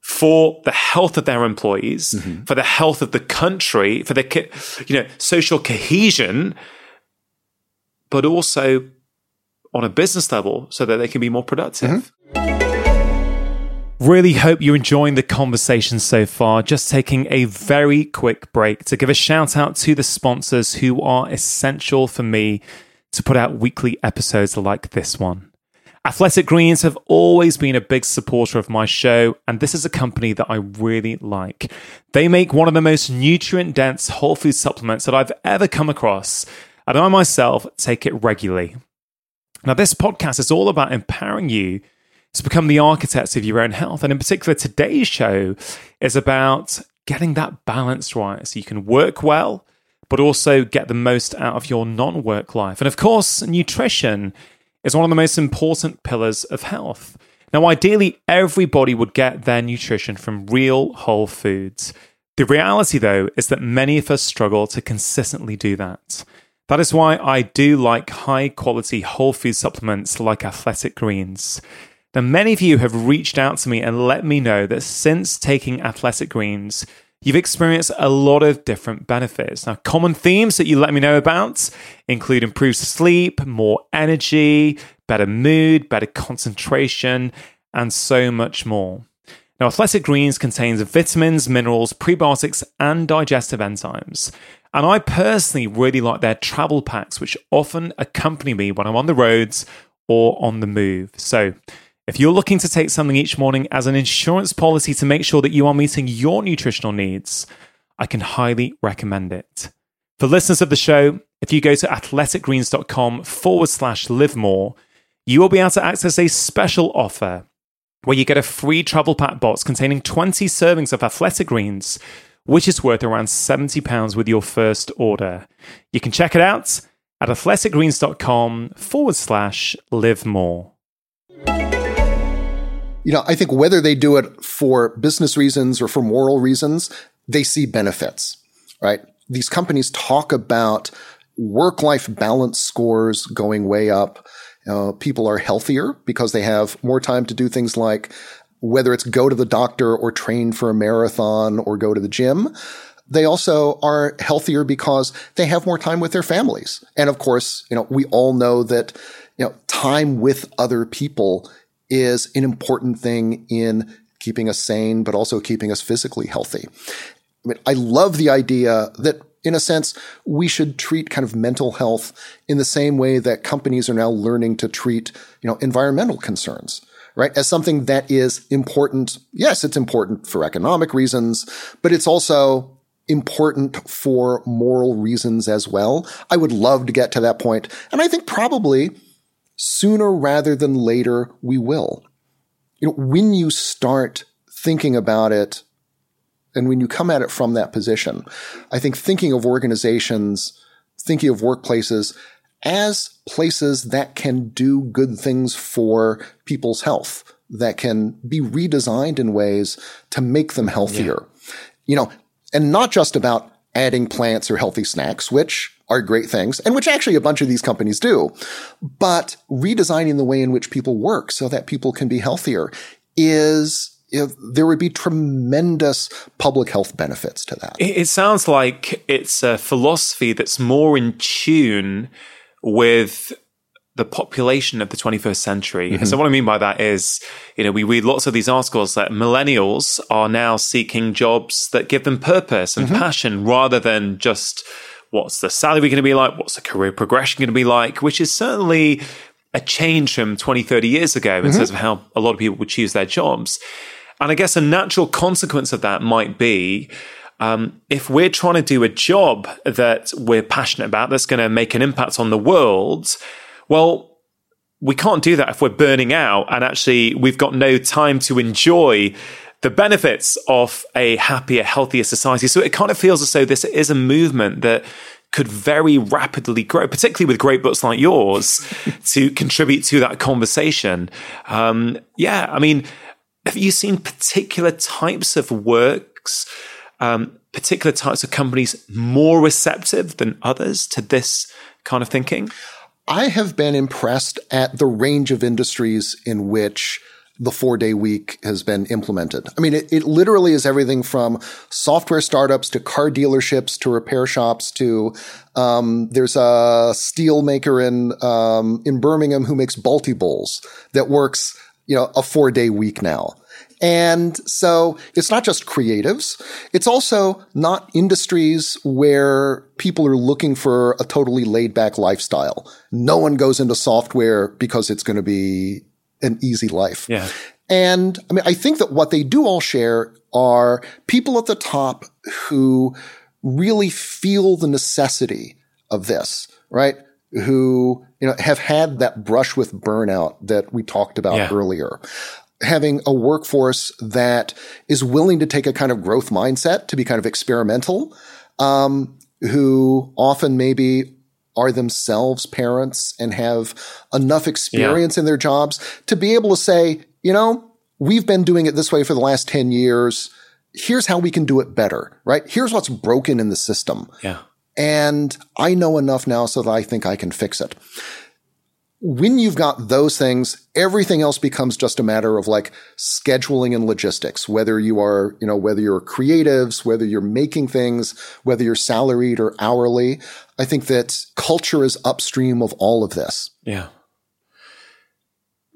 B: for the health of their employees, mm-hmm. for the health of the country, for the you know social cohesion, but also on a business level so that they can be more productive. Mm-hmm. Really hope you're enjoying the conversation so far. Just taking a very quick break to give a shout out to the sponsors who are essential for me to put out weekly episodes like this one. Athletic Greens have always been a big supporter of my show, and this is a company that I really like. They make one of the most nutrient dense whole food supplements that I've ever come across and I myself take it regularly. Now, this podcast is all about empowering you to become the architects of your own health. And in particular, today's show is about getting that balance right so you can work well, but also get the most out of your non work life. And of course, nutrition is one of the most important pillars of health. Now, ideally, everybody would get their nutrition from real whole foods. The reality, though, is that many of us struggle to consistently do that. That is why I do like high quality whole food supplements like Athletic Greens. Now, many of you have reached out to me and let me know that since taking Athletic Greens, you've experienced a lot of different benefits. Now, common themes that you let me know about include improved sleep, more energy, better mood, better concentration, and so much more. Now, Athletic Greens contains vitamins, minerals, prebiotics, and digestive enzymes. And I personally really like their travel packs, which often accompany me when I'm on the roads or on the move. So If you're looking to take something each morning as an insurance policy to make sure that you are meeting your nutritional needs, I can highly recommend it. For listeners of the show, if you go to athleticgreens.com forward slash live more, you will be able to access a special offer where you get a free travel pack box containing 20 servings of athletic greens, which is worth around £70 with your first order. You can check it out at athleticgreens.com forward slash live more
A: you know, I think whether they do it for business reasons or for moral reasons, they see benefits, right? These companies talk about work life balance scores going way up. Uh, people are healthier because they have more time to do things like whether it's go to the doctor or train for a marathon or go to the gym. They also are healthier because they have more time with their families. And of course, you know, we all know that, you know, time with other people is an important thing in keeping us sane, but also keeping us physically healthy. I mean, I love the idea that in a sense, we should treat kind of mental health in the same way that companies are now learning to treat, you know, environmental concerns, right? As something that is important. Yes, it's important for economic reasons, but it's also important for moral reasons as well. I would love to get to that point. And I think probably sooner rather than later, we will. You know, when you start thinking about it and when you come at it from that position, I think thinking of organizations, thinking of workplaces as places that can do good things for people's health, that can be redesigned in ways to make them healthier. Yeah. You know, and not just about adding plants or healthy snacks, which are great things and which actually a bunch of these companies do, but redesigning the way in which people work so that people can be healthier is there would be tremendous public health benefits to that.
B: It sounds like it's a philosophy that's more in tune with the population of the 21st century. Mm-hmm. So what I mean by that is, you know, we read lots of these articles that millennials are now seeking jobs that give them purpose and mm-hmm. passion rather than just what's the salary going to be like, what's the career progression going to be like, which is certainly a change from 20, 30 years ago in mm-hmm. terms of how a lot of people would choose their jobs. And I guess a natural consequence of that might be um, if we're trying to do a job that we're passionate about that's going to make an impact on the world, well, we can't do that if we're burning out and actually we've got no time to enjoy the benefits of a happier, healthier society. So it kind of feels as though this is a movement that could very rapidly grow, particularly with great books like yours to contribute to that conversation. Um, yeah, I mean, have you seen particular types of works, um, particular types of companies more receptive than others to this kind of thinking?
A: I have been impressed at the range of industries in which the four day week has been implemented. I mean, it, it, literally is everything from software startups to car dealerships to repair shops to um, there's a steel maker in um, in Birmingham who makes Balti bowls that works you know a four day week now. And so it's not just creatives. It's also not industries where people are looking for a totally laid back lifestyle. No one goes into software because it's going to be an easy life.
B: Yeah.
A: And I mean, I think that what they do all share are people at the top who really feel the necessity of this, right? Who, you know, have had that brush with burnout that we talked about yeah. earlier having a workforce that is willing to take a kind of growth mindset to be kind of experimental, um, who often maybe are themselves parents and have enough experience yeah. in their jobs to be able to say, you know, we've been doing it this way for the last 10 years. Here's how we can do it better, right? Here's what's broken in the system.
B: Yeah.
A: And I know enough now so that I think I can fix it when you've got those things, everything else becomes just a matter of like scheduling and logistics, whether you are, you know, whether you're creatives, whether you're making things, whether you're salaried or hourly. I think that culture is upstream of all of this.
B: Yeah.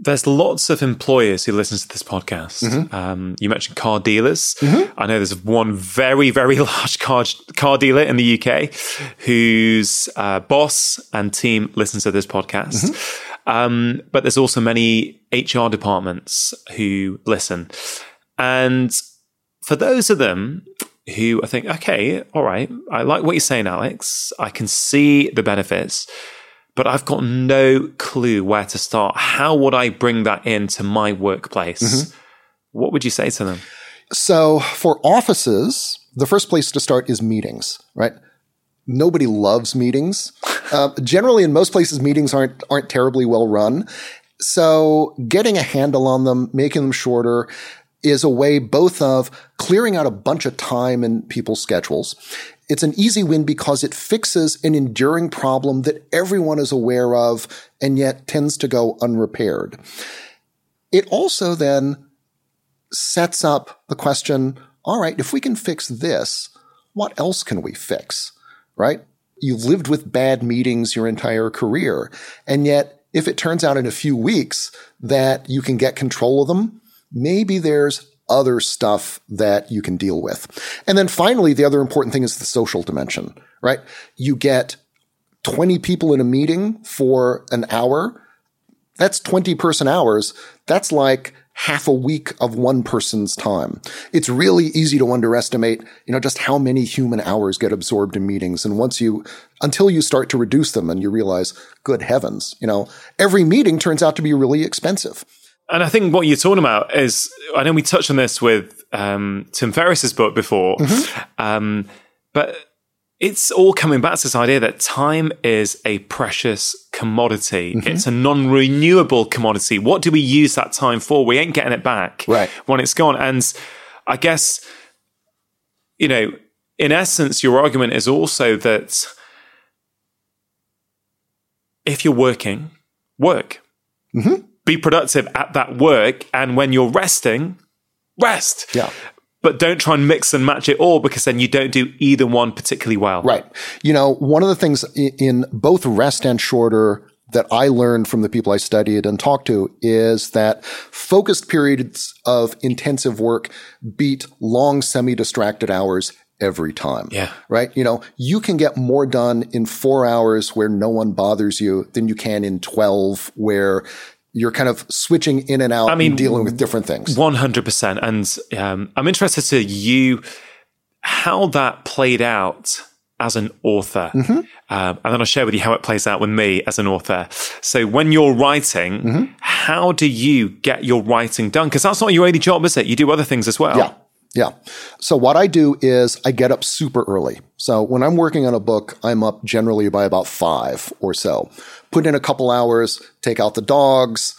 B: There's lots of employers who listen to this podcast. Mm-hmm. Um, you mentioned car dealers. Mm-hmm. I know there's one very, very large car car dealer in the UK whose uh, boss and team listens to this podcast. Mm-hmm. Um, but there's also many HR departments who listen. And for those of them who I think, okay, all right, I like what you're saying, Alex. I can see the benefits, but I've got no clue where to start. How would I bring that into my workplace? Mm-hmm. What would you say to them?
A: So for offices, the first place to start is meetings, right? Nobody loves meetings. Uh, generally, in most places, meetings aren't aren't terribly well run. So getting a handle on them, making them shorter, is a way both of clearing out a bunch of time in people's schedules. It's an easy win because it fixes an enduring problem that everyone is aware of and yet tends to go unrepaired. It also then sets up the question, all right, if we can fix this, what else can we fix? Right? You've lived with bad meetings your entire career. And yet, if it turns out in a few weeks that you can get control of them, maybe there's other stuff that you can deal with. And then finally, the other important thing is the social dimension, right? You get 20 people in a meeting for an hour. That's 20 person hours. That's like half a week of one person's time. It's really easy to underestimate, you know, just how many human hours get absorbed in meetings. And once you, until you start to reduce them and you realize, good heavens, you know, every meeting turns out to be really expensive.
B: And I think what you're talking about is, I know we touched on this with um, Tim Ferriss's book before, mm-hmm. um, but it's all coming back to this idea that time is a precious commodity. Mm-hmm. It's a non renewable commodity. What do we use that time for? We ain't getting it back
A: right.
B: when it's gone. And I guess, you know, in essence, your argument is also that if you're working, work. Mm-hmm. Be productive at that work. And when you're resting, rest.
A: Yeah
B: but don't try and mix and match it all because then you don't do either one particularly well.
A: Right. You know, one of the things in both rest and shorter that I learned from the people I studied and talked to is that focused periods of intensive work beat long semi-distracted hours every time.
B: Yeah.
A: Right. You know, you can get more done in four hours where no one bothers you than you can in 12 where you're kind of switching in and out I mean, and dealing with different things.
B: 100%. And um, I'm interested to you how that played out as an author. Mm-hmm. Um, and then I'll share with you how it plays out with me as an author. So when you're writing, mm-hmm. how do you get your writing done? Because that's not your only job, is it? You do other things as well.
A: Yeah. Yeah. So what I do is I get up super early. So when I'm working on a book, I'm up generally by about five or so put in a couple hours, take out the dogs,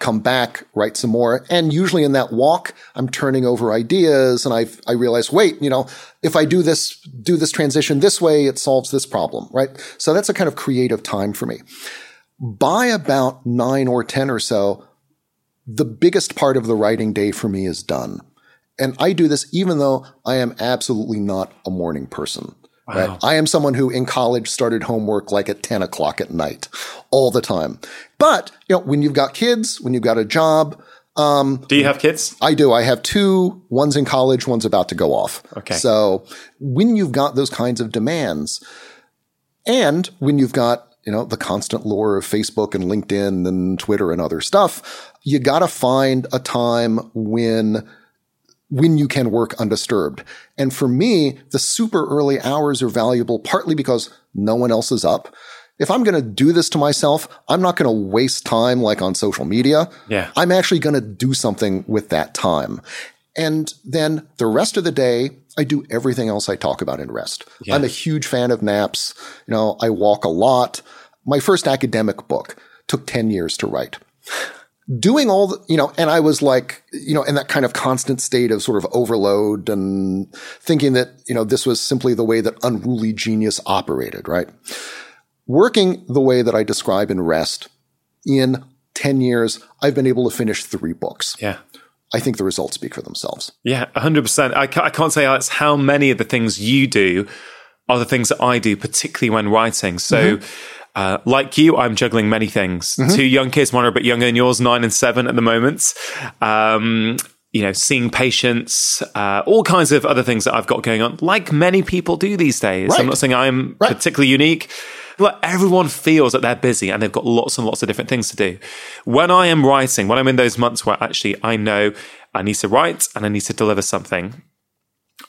A: come back, write some more. And usually in that walk, I'm turning over ideas and I, I realize, wait, you know, if I do this, do this transition this way, it solves this problem, right? So that's a kind of creative time for me. By about nine or 10 or so, the biggest part of the writing day for me is done. And I do this even though I am absolutely not a morning person. Wow. Right? I am someone who in college started homework like at 10 o'clock at night all the time. But, you know, when you've got kids, when you've got a job, um,
B: do you have kids?
A: I do. I have two. One's in college. One's about to go off.
B: Okay.
A: So when you've got those kinds of demands and when you've got, you know, the constant lure of Facebook and LinkedIn and Twitter and other stuff, you got to find a time when when you can work undisturbed. And for me, the super early hours are valuable partly because no one else is up. If I'm going to do this to myself, I'm not going to waste time like on social media.
B: Yeah.
A: I'm actually going to do something with that time. And then the rest of the day, I do everything else I talk about in rest. Yeah. I'm a huge fan of naps. You know, I walk a lot. My first academic book took 10 years to write doing all the, you know, and I was like, you know, in that kind of constant state of sort of overload and thinking that, you know, this was simply the way that unruly genius operated, right? Working the way that I describe in rest in 10 years, I've been able to finish three books.
B: Yeah.
A: I think the results speak for themselves.
B: Yeah, 100%. I can't, I can't say, Alex, how many of the things you do are the things that I do, particularly when writing. So, mm-hmm uh, like you, I'm juggling many things. Mm-hmm. Two young kids, one are a bit younger than yours, nine and seven at the moment. Um, you know, seeing patients, uh, all kinds of other things that I've got going on, like many people do these days. Right. I'm not saying I'm right. particularly unique. look, everyone feels that they're busy and they've got lots and lots of different things to do. When I am writing, when I'm in those months where actually I know I need to write and I need to deliver something,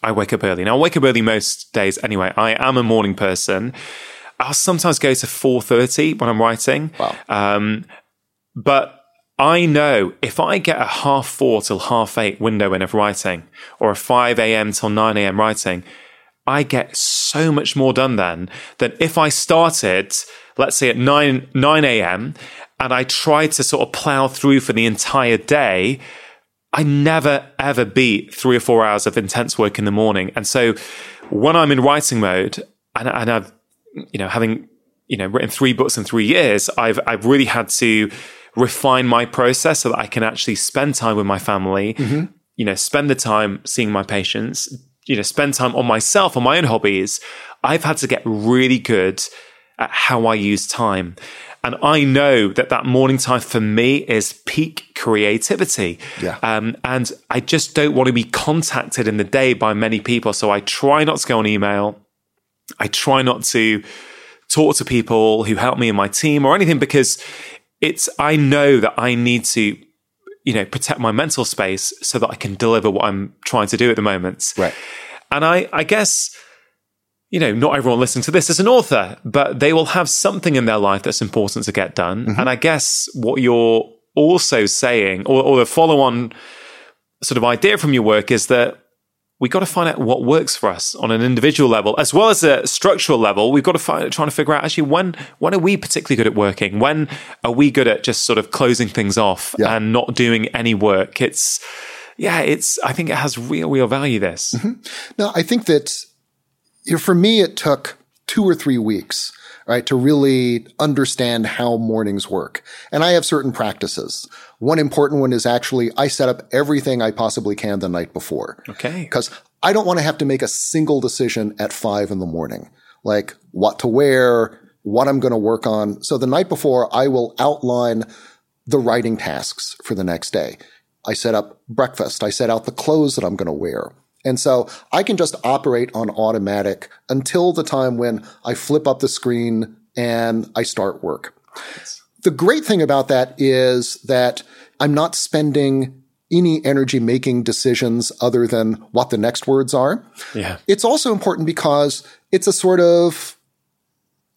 B: I wake up early. Now, I wake up early most days anyway. I am a morning person. I'll sometimes go to 4.30 when I'm writing.
A: Wow.
B: Um, but I know if I get a half four till half eight window in of writing or a 5 a.m. till 9 a.m. writing, I get so much more done then than if I started, let's say at 9, 9 a.m. and I tried to sort of plow through for the entire day. I never ever beat three or four hours of intense work in the morning. And so when I'm in writing mode and, and I've, you know, having, you know, written three books in three years, I've, I've really had to refine my process so that I can actually spend time with my family, mm-hmm. you know, spend the time seeing my patients, you know, spend time on myself, on my own hobbies. I've had to get really good at how I use time. And I know that that morning time for me is peak creativity.
A: Yeah.
B: Um, and I just don't want to be contacted in the day by many people. So I try not to go on email. I try not to talk to people who help me in my team or anything because it's, I know that I need to, you know, protect my mental space so that I can deliver what I'm trying to do at the moment.
A: Right.
B: And I, I guess, you know, not everyone listening to this is an author, but they will have something in their life that's important to get done. Mm-hmm. And I guess what you're also saying, or, or the follow on sort of idea from your work is that we got to find out what works for us on an individual level as well as a structural level we've got to find trying to figure out actually when when are we particularly good at working when are we good at just sort of closing things off yeah. and not doing any work it's yeah it's i think it has real real value this
A: mm-hmm. no i think that you know, for me it took two or three weeks right to really understand how mornings work and i have certain practices one important one is actually I set up everything I possibly can the night before.
B: Okay.
A: Because I don't want to have to make a single decision at five in the morning, like what to wear, what I'm going to work on. So the night before, I will outline the writing tasks for the next day. I set up breakfast. I set out the clothes that I'm going to wear. And so I can just operate on automatic until the time when I flip up the screen and I start work. The great thing about that is that I'm not spending any energy making decisions other than what the next words are.
B: Yeah.
A: It's also important because it's a sort of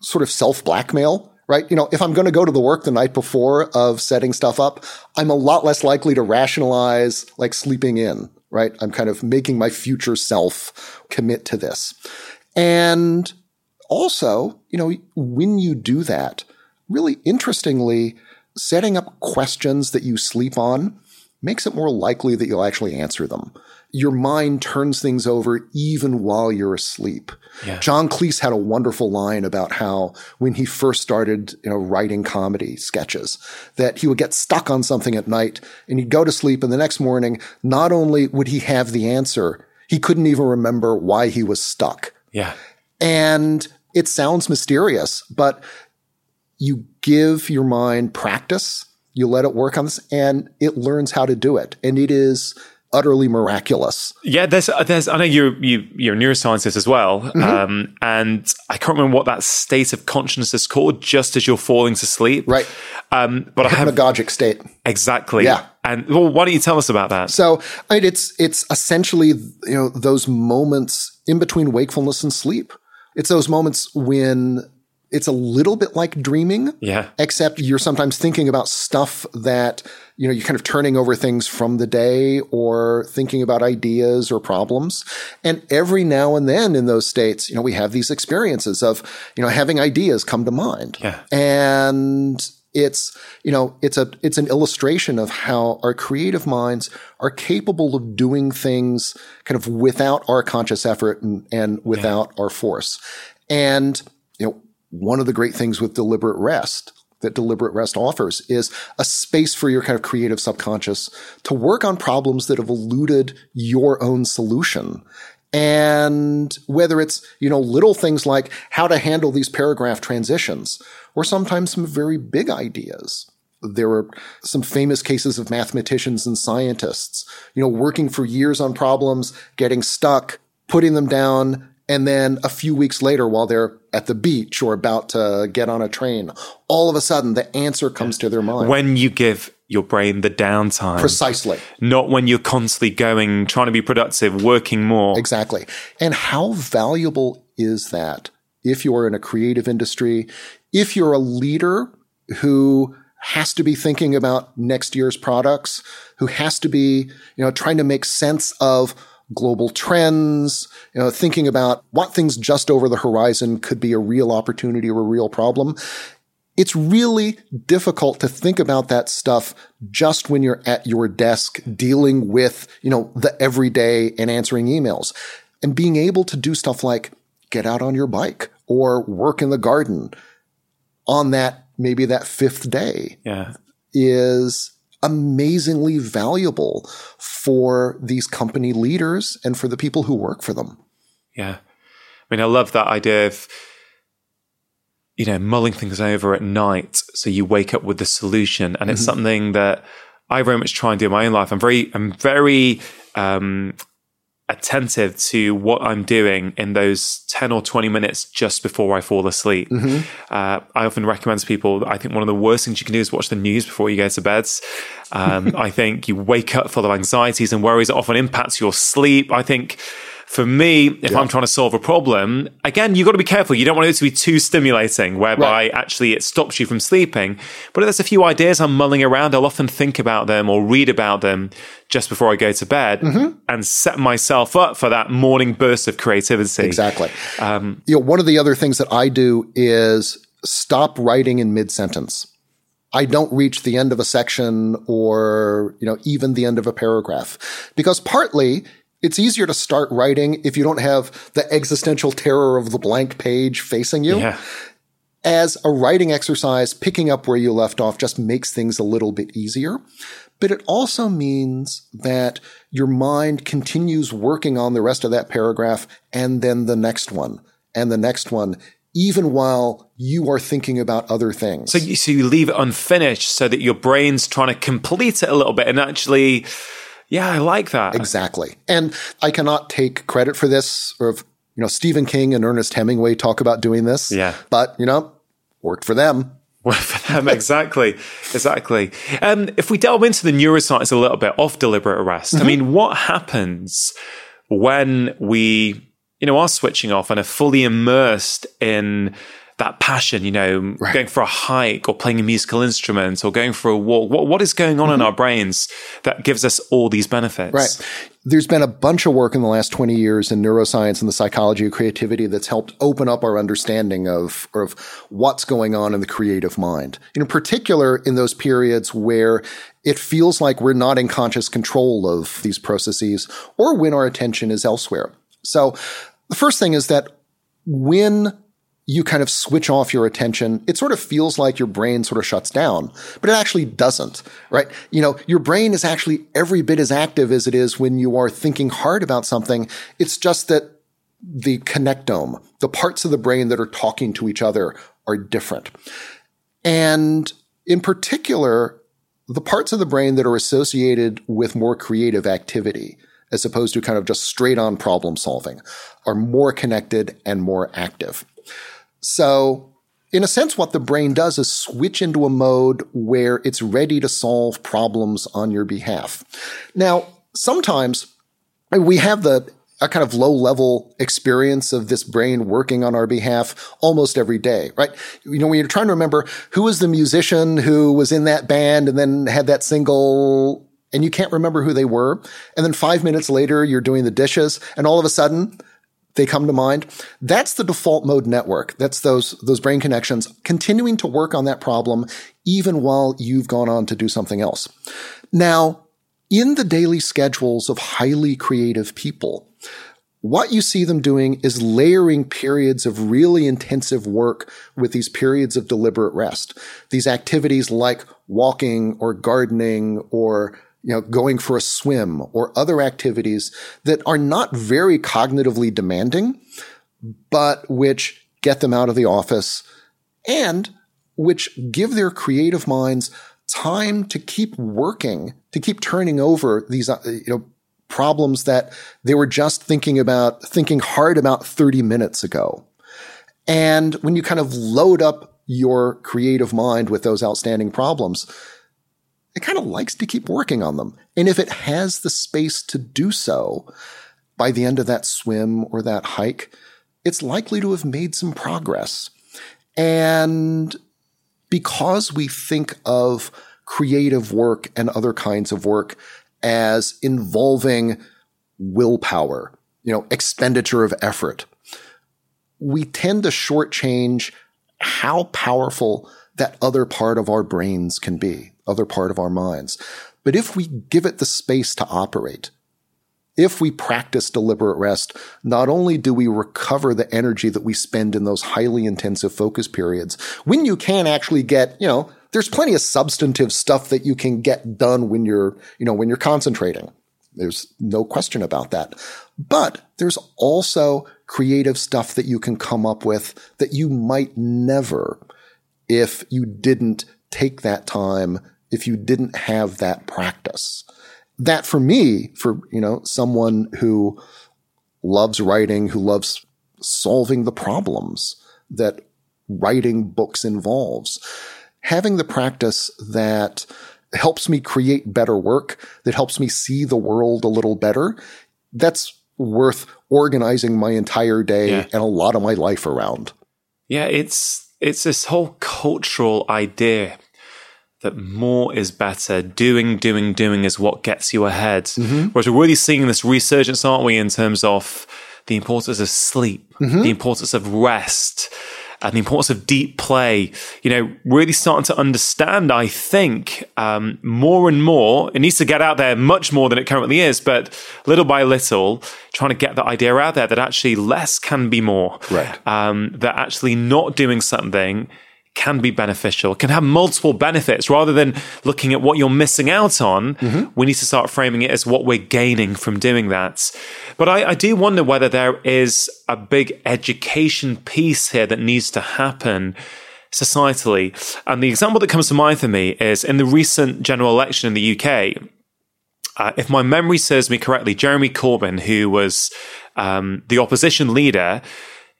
A: sort of self blackmail, right? You know, if I'm going to go to the work the night before of setting stuff up, I'm a lot less likely to rationalize like sleeping in, right? I'm kind of making my future self commit to this. And also, you know, when you do that, really interestingly, setting up questions that you sleep on makes it more likely that you'll actually answer them. Your mind turns things over even while you're asleep.
B: Yeah.
A: John Cleese had a wonderful line about how when he first started, you know, writing comedy sketches, that he would get stuck on something at night and he'd go to sleep and the next morning, not only would he have the answer, he couldn't even remember why he was stuck.
B: Yeah.
A: And it sounds mysterious, but you give your mind practice, you let it work on this, and it learns how to do it. And it is utterly miraculous.
B: Yeah, there's, there's. I know you're you, you're a neuroscientist as well, mm-hmm. um, and I can't remember what that state of consciousness is called. Just as you're falling to sleep,
A: right?
B: Um, but
A: I have state.
B: Exactly.
A: Yeah.
B: And well, why don't you tell us about that?
A: So I mean, it's it's essentially you know those moments in between wakefulness and sleep. It's those moments when it's a little bit like dreaming.
B: Yeah.
A: Except you're sometimes thinking about stuff that, you know, you're kind of turning over things from the day or thinking about ideas or problems. And every now and then in those states, you know, we have these experiences of, you know, having ideas come to mind.
B: Yeah.
A: And it's, you know, it's a, it's an illustration of how our creative minds are capable of doing things kind of without our conscious effort and, and without yeah. our force. And, you know, one of the great things with deliberate rest that deliberate rest offers is a space for your kind of creative subconscious to work on problems that have eluded your own solution. And whether it's, you know, little things like how to handle these paragraph transitions or sometimes some very big ideas. There are some famous cases of mathematicians and scientists, you know, working for years on problems, getting stuck, putting them down, And then a few weeks later, while they're at the beach or about to get on a train, all of a sudden the answer comes to their mind.
B: When you give your brain the downtime.
A: Precisely.
B: Not when you're constantly going, trying to be productive, working more.
A: Exactly. And how valuable is that if you're in a creative industry, if you're a leader who has to be thinking about next year's products, who has to be, you know, trying to make sense of global trends, you know, thinking about what things just over the horizon could be a real opportunity or a real problem. It's really difficult to think about that stuff just when you're at your desk dealing with, you know, the everyday and answering emails and being able to do stuff like get out on your bike or work in the garden on that, maybe that fifth day.
B: Yeah.
A: Is amazingly valuable for these company leaders and for the people who work for them.
B: Yeah. I mean, I love that idea of, you know, mulling things over at night so you wake up with the solution. And it's mm-hmm. something that I very much try and do in my own life. I'm very, I'm very, um, attentive to what I'm doing in those 10 or 20 minutes just before I fall asleep. Mm-hmm. Uh, I often recommend to people, I think one of the worst things you can do is watch the news before you go to bed. Um, I think you wake up full of anxieties and worries that often impacts your sleep. I think for me, if yeah. I'm trying to solve a problem, again, you've got to be careful. You don't want it to be too stimulating, whereby right. actually it stops you from sleeping. But if there's a few ideas I'm mulling around, I'll often think about them or read about them just before I go to bed mm-hmm. and set myself up for that morning burst of creativity.
A: Exactly. Um, you know, one of the other things that I do is stop writing in mid sentence. I don't reach the end of a section or, you know, even the end of a paragraph because partly it's easier to start writing if you don't have the existential terror of the blank page facing you. Yeah. As a writing exercise, picking up where you left off just makes things a little bit easier. But it also means that your mind continues working on the rest of that paragraph and then the next one and the next one even while you are thinking about other things.
B: So you, so you leave it unfinished so that your brain's trying to complete it a little bit and actually yeah, I like that.
A: Exactly. And I cannot take credit for this or if, you know, Stephen King and Ernest Hemingway talk about doing this.
B: Yeah.
A: But, you know, worked for them.
B: Worked for them, exactly. exactly. Um, if we delve into the neuroscience a little bit of deliberate rest, mm-hmm. I mean, what happens when we, you know, are switching off and are fully immersed in that passion, you know, right. going for a hike or playing a musical instrument or going for a walk. What, what is going on mm-hmm. in our brains that gives us all these benefits?
A: Right. There's been a bunch of work in the last 20 years in neuroscience and the psychology of creativity that's helped open up our understanding of, of what's going on in the creative mind. In particular, in those periods where it feels like we're not in conscious control of these processes or when our attention is elsewhere. So the first thing is that when you kind of switch off your attention, it sort of feels like your brain sort of shuts down, but it actually doesn't, right? You know, your brain is actually every bit as active as it is when you are thinking hard about something. It's just that the connectome, the parts of the brain that are talking to each other are different. And in particular, the parts of the brain that are associated with more creative activity, as opposed to kind of just straight on problem solving, are more connected and more active. So, in a sense, what the brain does is switch into a mode where it's ready to solve problems on your behalf. Now, sometimes we have the a kind of low level experience of this brain working on our behalf almost every day, right? You know, when you're trying to remember who was the musician who was in that band and then had that single and you can't remember who they were. And then five minutes later, you're doing the dishes and all of a sudden they come to mind. That's the default mode network. That's those, those brain connections continuing to work on that problem even while you've gone on to do something else. Now, in the daily schedules of highly creative people, what you see them doing is layering periods of really intensive work with these periods of deliberate rest. These activities like walking or gardening or you know, going for a swim or other activities that are not very cognitively demanding, but which get them out of the office and which give their creative minds time to keep working, to keep turning over these, uh, you know, problems that they were just thinking about, thinking hard about 30 minutes ago. And when you kind of load up your creative mind with those outstanding problems, it kind of likes to keep working on them. And if it has the space to do so by the end of that swim or that hike, it's likely to have made some progress. And because we think of creative work and other kinds of work as involving willpower, you know, expenditure of effort, we tend to shortchange how powerful that other part of our brains can be, other part of our minds. But if we give it the space to operate, if we practice deliberate rest, not only do we recover the energy that we spend in those highly intensive focus periods, when you can actually get, you know, there's plenty of substantive stuff that you can get done when you're, you know, when you're concentrating. There's no question about that. But there's also creative stuff that you can come up with that you might never if you didn't take that time, if you didn't have that practice. That for me, for, you know, someone who loves writing, who loves solving the problems that writing books involves, having the practice that helps me create better work, that helps me see the world a little better, that's worth organizing my entire day yeah. and a lot of my life around.
B: Yeah, it's it's this whole cultural idea that more is better. Doing, doing, doing is what gets you ahead. Mm-hmm. Whereas we're really seeing this resurgence, aren't we, in terms of the importance of sleep, mm-hmm. the importance of rest, and the importance of deep play, you know, really starting to understand, I think, um, more and more. It needs to get out there much more than it currently is, but little by little, trying to get that idea out there that actually less can be more.
A: Right.
B: Um, that actually not doing something can be beneficial, can have multiple benefits rather than looking at what you're missing out on. Mm-hmm. We need to start framing it as what we're gaining from doing that. But I, I, do wonder whether there is a big education piece here that needs to happen societally. And the example that comes to mind for me is in the recent general election in the UK. Uh, if my memory serves me correctly, Jeremy Corbyn, who was um, the opposition leader,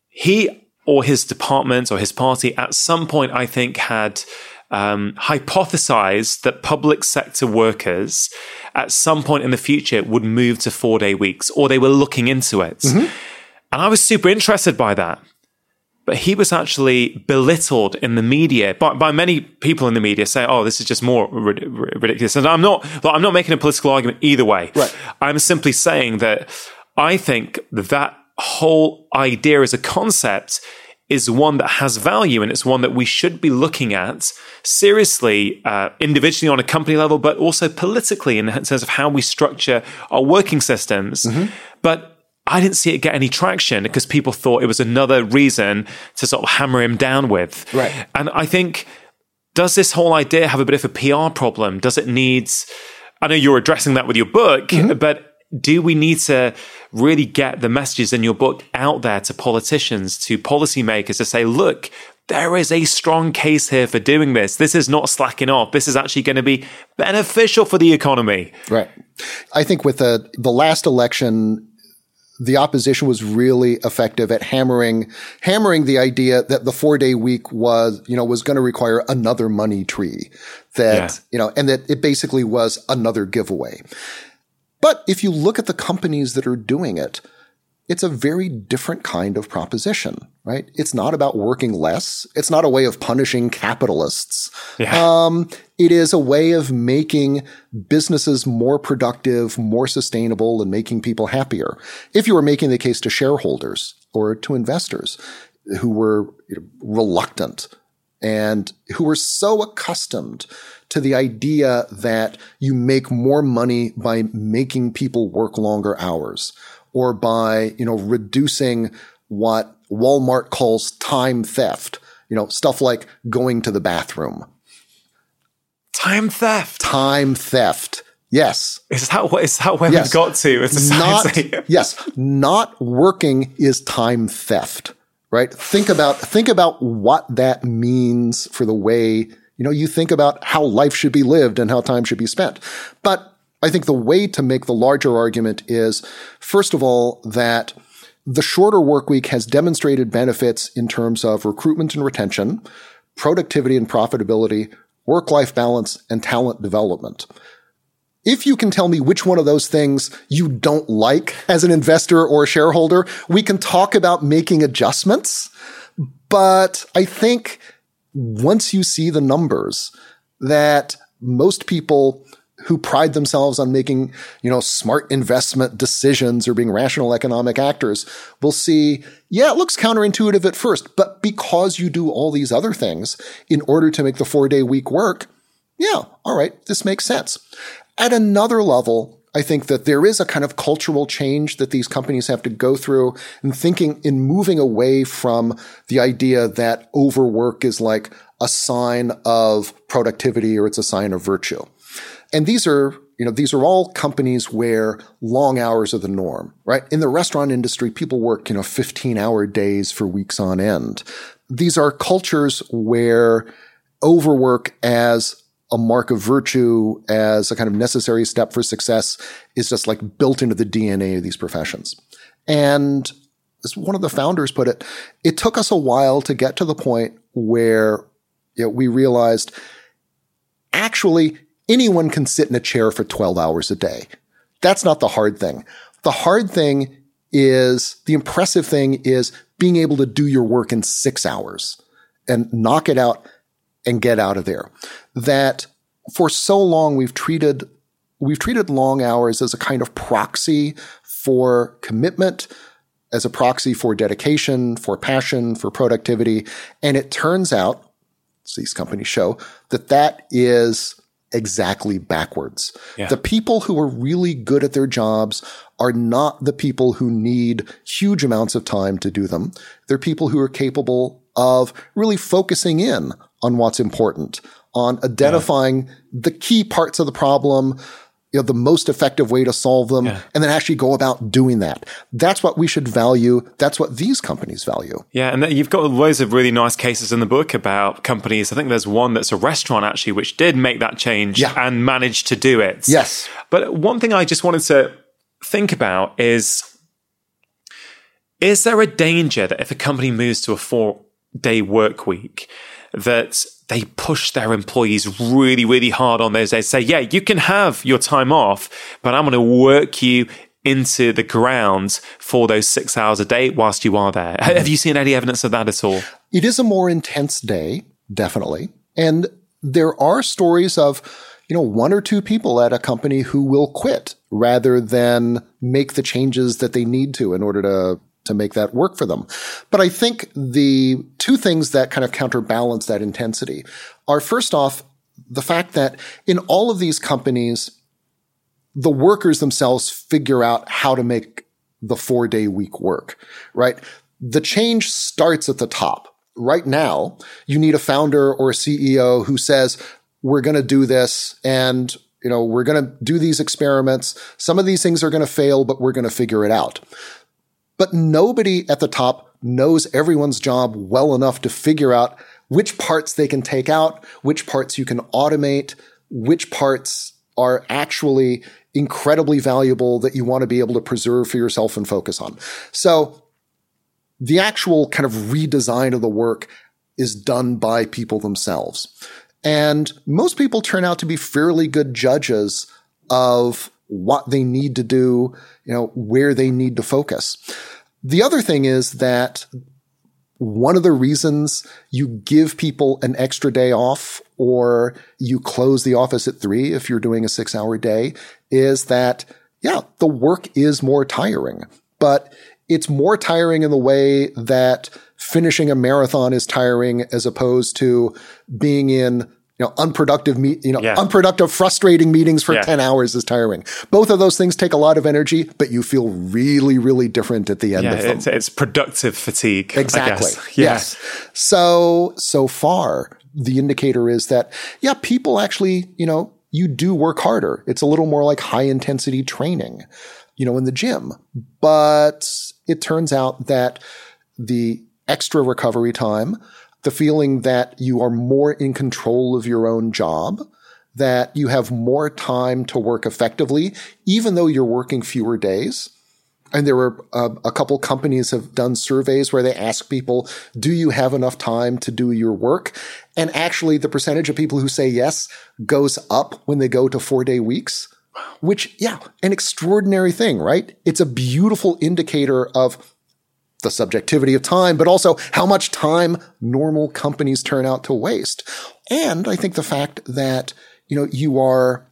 B: he or his department or his party at some point, I think, had um, hypothesized that public sector workers at some point in the future would move to four day weeks, or they were looking into it. Mm-hmm. And I was super interested by that. But he was actually belittled in the media by, by many people in the media saying, "Oh, this is just more ridiculous." And I'm not, I'm not making a political argument either way.
A: Right.
B: I'm simply saying that I think that whole idea as a concept is one that has value and it's one that we should be looking at seriously, uh, individually on a company level, but also politically in terms of how we structure our working systems. Mm-hmm. But I didn't see it get any traction because people thought it was another reason to sort of hammer him down with.
A: Right.
B: And I think, does this whole idea have a bit of a PR problem? Does it need, I know you're addressing that with your book, mm-hmm. but do we need to really get the messages in your book out there to politicians, to policymakers to say, look, there is a strong case here for doing this. This is not slacking off. This is actually going to be beneficial for the economy.
A: Right. I think with the, the last election, the opposition was really effective at hammering hammering the idea that the four day week was you know was going to require another money tree that yeah. you know and that it basically was another giveaway but if you look at the companies that are doing it, it's a very different kind of proposition, right? It's not about working less. It's not a way of punishing capitalists. Yeah. Um, it is a way of making businesses more productive, more sustainable, and making people happier. If you were making the case to shareholders or to investors who were reluctant and who were so accustomed to the idea that you make more money by making people work longer hours or by, you know, reducing what Walmart calls time theft, you know, stuff like going to the bathroom.
B: Time theft.
A: Time theft. Yes.
B: Is that what is that where yes. we've got to as a?
A: Not, yes. Not working is time theft. Right? Think about think about what that means for the way you know, you think about how life should be lived and how time should be spent. But I think the way to make the larger argument is, first of all, that the shorter work week has demonstrated benefits in terms of recruitment and retention, productivity and profitability, work life balance, and talent development. If you can tell me which one of those things you don't like as an investor or a shareholder, we can talk about making adjustments. But I think once you see the numbers that most people who pride themselves on making, you know, smart investment decisions or being rational economic actors will see, yeah, it looks counterintuitive at first, but because you do all these other things in order to make the four day week work, yeah, all right, this makes sense. At another level, I think that there is a kind of cultural change that these companies have to go through in thinking, in moving away from the idea that overwork is like a sign of productivity or it's a sign of virtue. And these are, you know, these are all companies where long hours are the norm, right? In the restaurant industry, people work, you know, 15 hour days for weeks on end. These are cultures where overwork as a mark of virtue as a kind of necessary step for success is just like built into the DNA of these professions. And as one of the founders put it, it took us a while to get to the point where you know, we realized actually anyone can sit in a chair for 12 hours a day. That's not the hard thing. The hard thing is the impressive thing is being able to do your work in six hours and knock it out and get out of there. That for so long we've treated we've treated long hours as a kind of proxy for commitment, as a proxy for dedication, for passion, for productivity. And it turns out, these companies show, that that is exactly backwards. Yeah. The people who are really good at their jobs are not the people who need huge amounts of time to do them. They're people who are capable of really focusing in on what's important, on identifying yeah. the key parts of the problem, you know, the most effective way to solve them, yeah. and then actually go about doing that. That's what we should value. That's what these companies value.
B: Yeah, and you've got loads of really nice cases in the book about companies. I think there's one that's a restaurant actually, which did make that change yeah. and managed to do it.
A: Yes.
B: But one thing I just wanted to think about is is there a danger that if a company moves to a four day work week, that they push their employees really, really hard on those days. Say, yeah, you can have your time off, but I'm going to work you into the ground for those six hours a day whilst you are there. Have you seen any evidence of that at all?
A: It is a more intense day, definitely. And there are stories of, you know, one or two people at a company who will quit rather than make the changes that they need to in order to to make that work for them. But I think the two things that kind of counterbalance that intensity are first off, the fact that in all of these companies, the workers themselves figure out how to make the four day week work, right? The change starts at the top. Right now, you need a founder or a CEO who says, we're going to do this and you know, we're going to do these experiments. Some of these things are going to fail, but we're going to figure it out. But nobody at the top knows everyone's job well enough to figure out which parts they can take out, which parts you can automate, which parts are actually incredibly valuable that you want to be able to preserve for yourself and focus on. So the actual kind of redesign of the work is done by people themselves. And most people turn out to be fairly good judges of what they need to do, you know, where they need to focus. The other thing is that one of the reasons you give people an extra day off or you close the office at three if you're doing a six hour day is that, yeah, the work is more tiring, but it's more tiring in the way that finishing a marathon is tiring as opposed to being in you know, unproductive, you know, yeah. unproductive, frustrating meetings for yeah. 10 hours is tiring. Both of those things take a lot of energy, but you feel really, really different at the end
B: yeah,
A: of them.
B: It's, it's productive fatigue.
A: Exactly. Yes. So, so far, the indicator is that, yeah, people actually, you know, you do work harder. It's a little more like high intensity training, you know, in the gym. But it turns out that the extra recovery time, the feeling that you are more in control of your own job, that you have more time to work effectively, even though you're working fewer days. And there were uh, a couple companies have done surveys where they ask people, do you have enough time to do your work? And actually the percentage of people who say yes goes up when they go to four day weeks, which, yeah, an extraordinary thing, right? It's a beautiful indicator of the subjectivity of time, but also how much time normal companies turn out to waste. And I think the fact that, you know, you are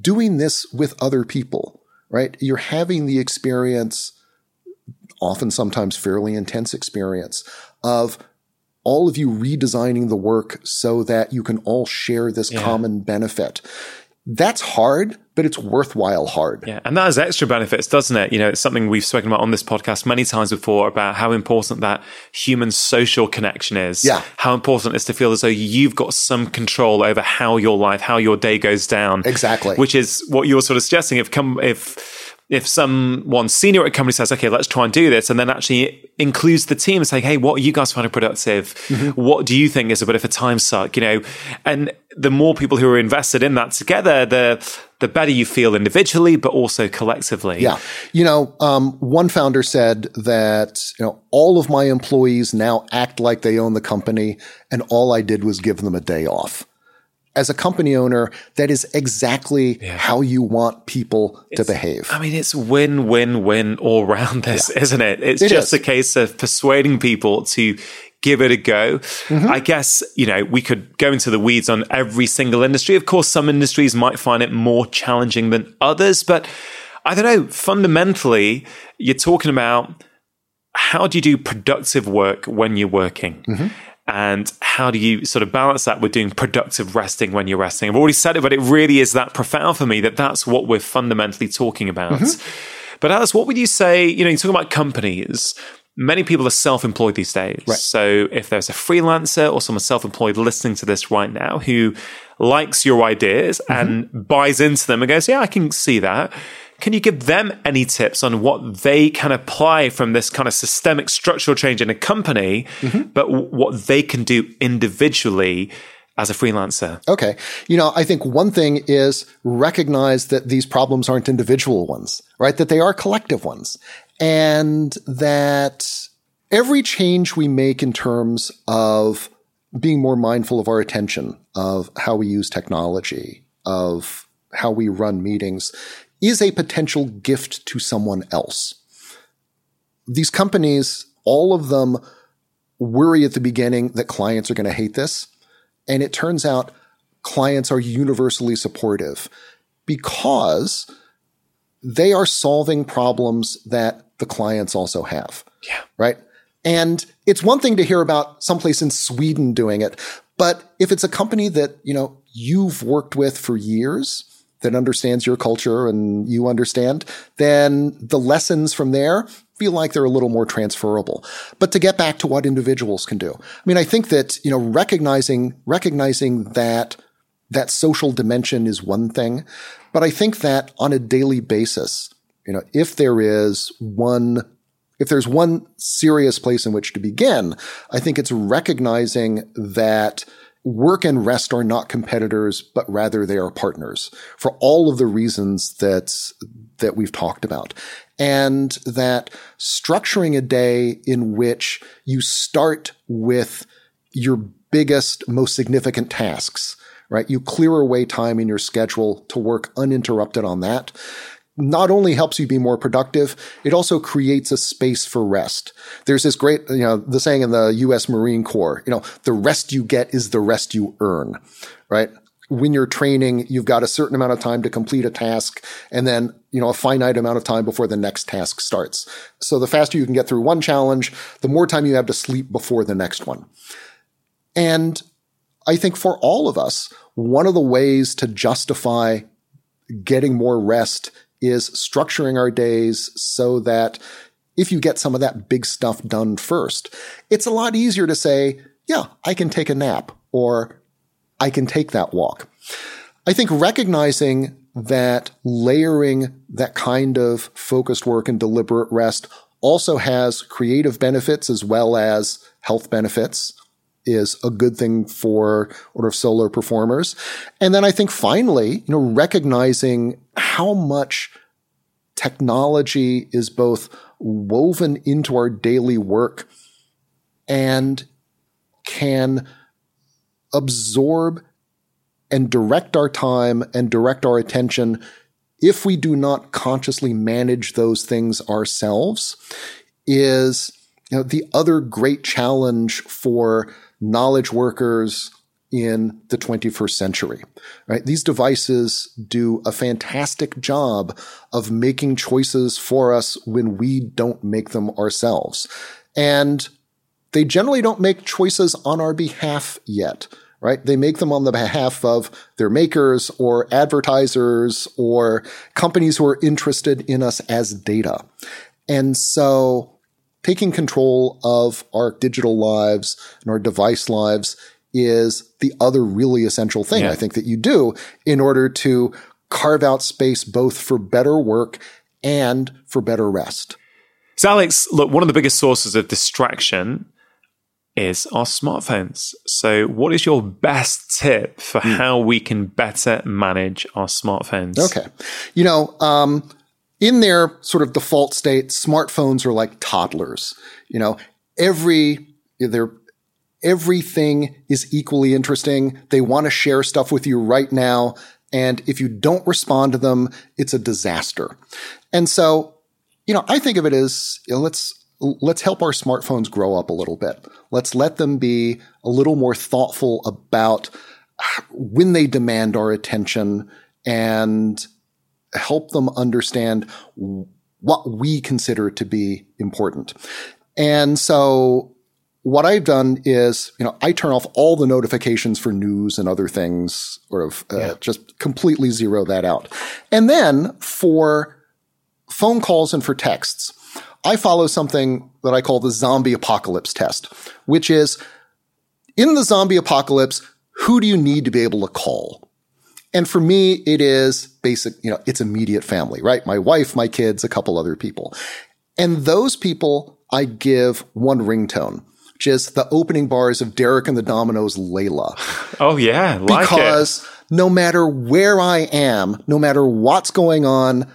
A: doing this with other people, right? You're having the experience, often sometimes fairly intense experience of all of you redesigning the work so that you can all share this yeah. common benefit. That's hard, but it's worthwhile hard.
B: Yeah, and that has extra benefits, doesn't it? You know, it's something we've spoken about on this podcast many times before about how important that human social connection is.
A: Yeah.
B: How important it is to feel as though you've got some control over how your life, how your day goes down.
A: Exactly.
B: Which is what you're sort of suggesting. If come if if someone senior at a company says, okay, let's try and do this, and then actually includes the team and saying, hey, what are you guys finding productive? Mm-hmm. What do you think is a bit of a time suck? You know, and the more people who are invested in that together, the the better you feel individually, but also collectively.
A: Yeah. You know, um, one founder said that, you know, all of my employees now act like they own the company and all I did was give them a day off as a company owner, that is exactly yeah. how you want people
B: it's,
A: to behave.
B: I mean, it's win, win, win all around this, yeah. isn't it? It's it just is. a case of persuading people to give it a go. Mm-hmm. I guess, you know, we could go into the weeds on every single industry. Of course, some industries might find it more challenging than others, but I don't know. Fundamentally, you're talking about how do you do productive work when you're working? Mm-hmm and how do you sort of balance that with doing productive resting when you're resting? I've already said it, but it really is that profound for me that that's what we're fundamentally talking about. Mm-hmm. But Alex, what would you say? You know, you talk about companies. Many people are self-employed these days.
A: Right.
B: So if there's a freelancer or someone self-employed listening to this right now who likes your ideas mm-hmm. and buys into them and goes, "Yeah, I can see that." Can you give them any tips on what they can apply from this kind of systemic structural change in a company, mm-hmm. but what they can do individually as a freelancer?
A: Okay. You know, I think one thing is recognize that these problems aren't individual ones, right? That they are collective ones. And that every change we make in terms of being more mindful of our attention, of how we use technology, of how we run meetings is a potential gift to someone else. These companies, all of them worry at the beginning that clients are going to hate this. And it turns out clients are universally supportive because they are solving problems that the clients also have.
B: Yeah.
A: Right. And it's one thing to hear about someplace in Sweden doing it, but if it's a company that, you know, you've worked with for years, that understands your culture and you understand, then the lessons from there feel like they're a little more transferable. But to get back to what individuals can do, I mean, I think that, you know, recognizing, recognizing that that social dimension is one thing, but I think that on a daily basis, you know, if there is one if there's one serious place in which to begin, I think it's recognizing that work and rest are not competitors, but rather they are partners for all of the reasons that, that we've talked about. And that structuring a day in which you start with your biggest, most significant tasks, right? You clear away time in your schedule to work uninterrupted on that not only helps you be more productive, it also creates a space for rest. There's this great, you know, the saying in the U.S. Marine Corps, you know, the rest you get is the rest you earn, right? When you're training, you've got a certain amount of time to complete a task and then, you know, a finite amount of time before the next task starts. So the faster you can get through one challenge, the more time you have to sleep before the next one. And I think for all of us, one of the ways to justify getting more rest is structuring our days so that if you get some of that big stuff done first, it's a lot easier to say, yeah, I can take a nap or I can take that walk. I think recognizing that layering that kind of focused work and deliberate rest also has creative benefits as well as health benefits. is a good thing for sort of solo performers. And then I think finally, you know, recognizing how much technology is both woven into our daily work and can absorb and direct our time and direct our attention if we do not consciously manage those things ourselves is you know, the other great challenge for knowledge workers in the 21st century, right? These devices do a fantastic job of making choices for us when we don't make them ourselves. And they generally don't make choices on our behalf yet, right? They make them on the behalf of their makers or advertisers or companies who are interested in us as data. And so taking control of our digital lives and our device lives is the other really essential thing yeah. I think that you do in order to carve out space both for better work and for better rest.
B: So, Alex, look, one of the biggest sources of distraction is our smartphones. So, what is your best tip for mm. how we can better manage our smartphones?
A: Okay. You know, um, in their sort of default state, smartphones are like toddlers. You know, every, they're, everything is equally interesting. They want to share stuff with you right now. And if you don't respond to them, it's a disaster. And so, you know, I think of it as, you know, let's, let's help our smartphones grow up a little bit. Let's let them be a little more thoughtful about when they demand our attention and help them understand what we consider to be important. And so what I've done is, you know, I turn off all the notifications for news and other things, sort of uh, yeah. just completely zero that out. And then for phone calls and for texts, I follow something that I call the zombie apocalypse test, which is in the zombie apocalypse, who do you need to be able to call? And for me, it is basic, you know, it's immediate family, right? My wife, my kids, a couple other people. And those people I give one ringtone, is the opening bars of Derek and the Dominos Layla.
B: Oh, yeah. Like
A: because it. no matter where I am, no matter what's going on,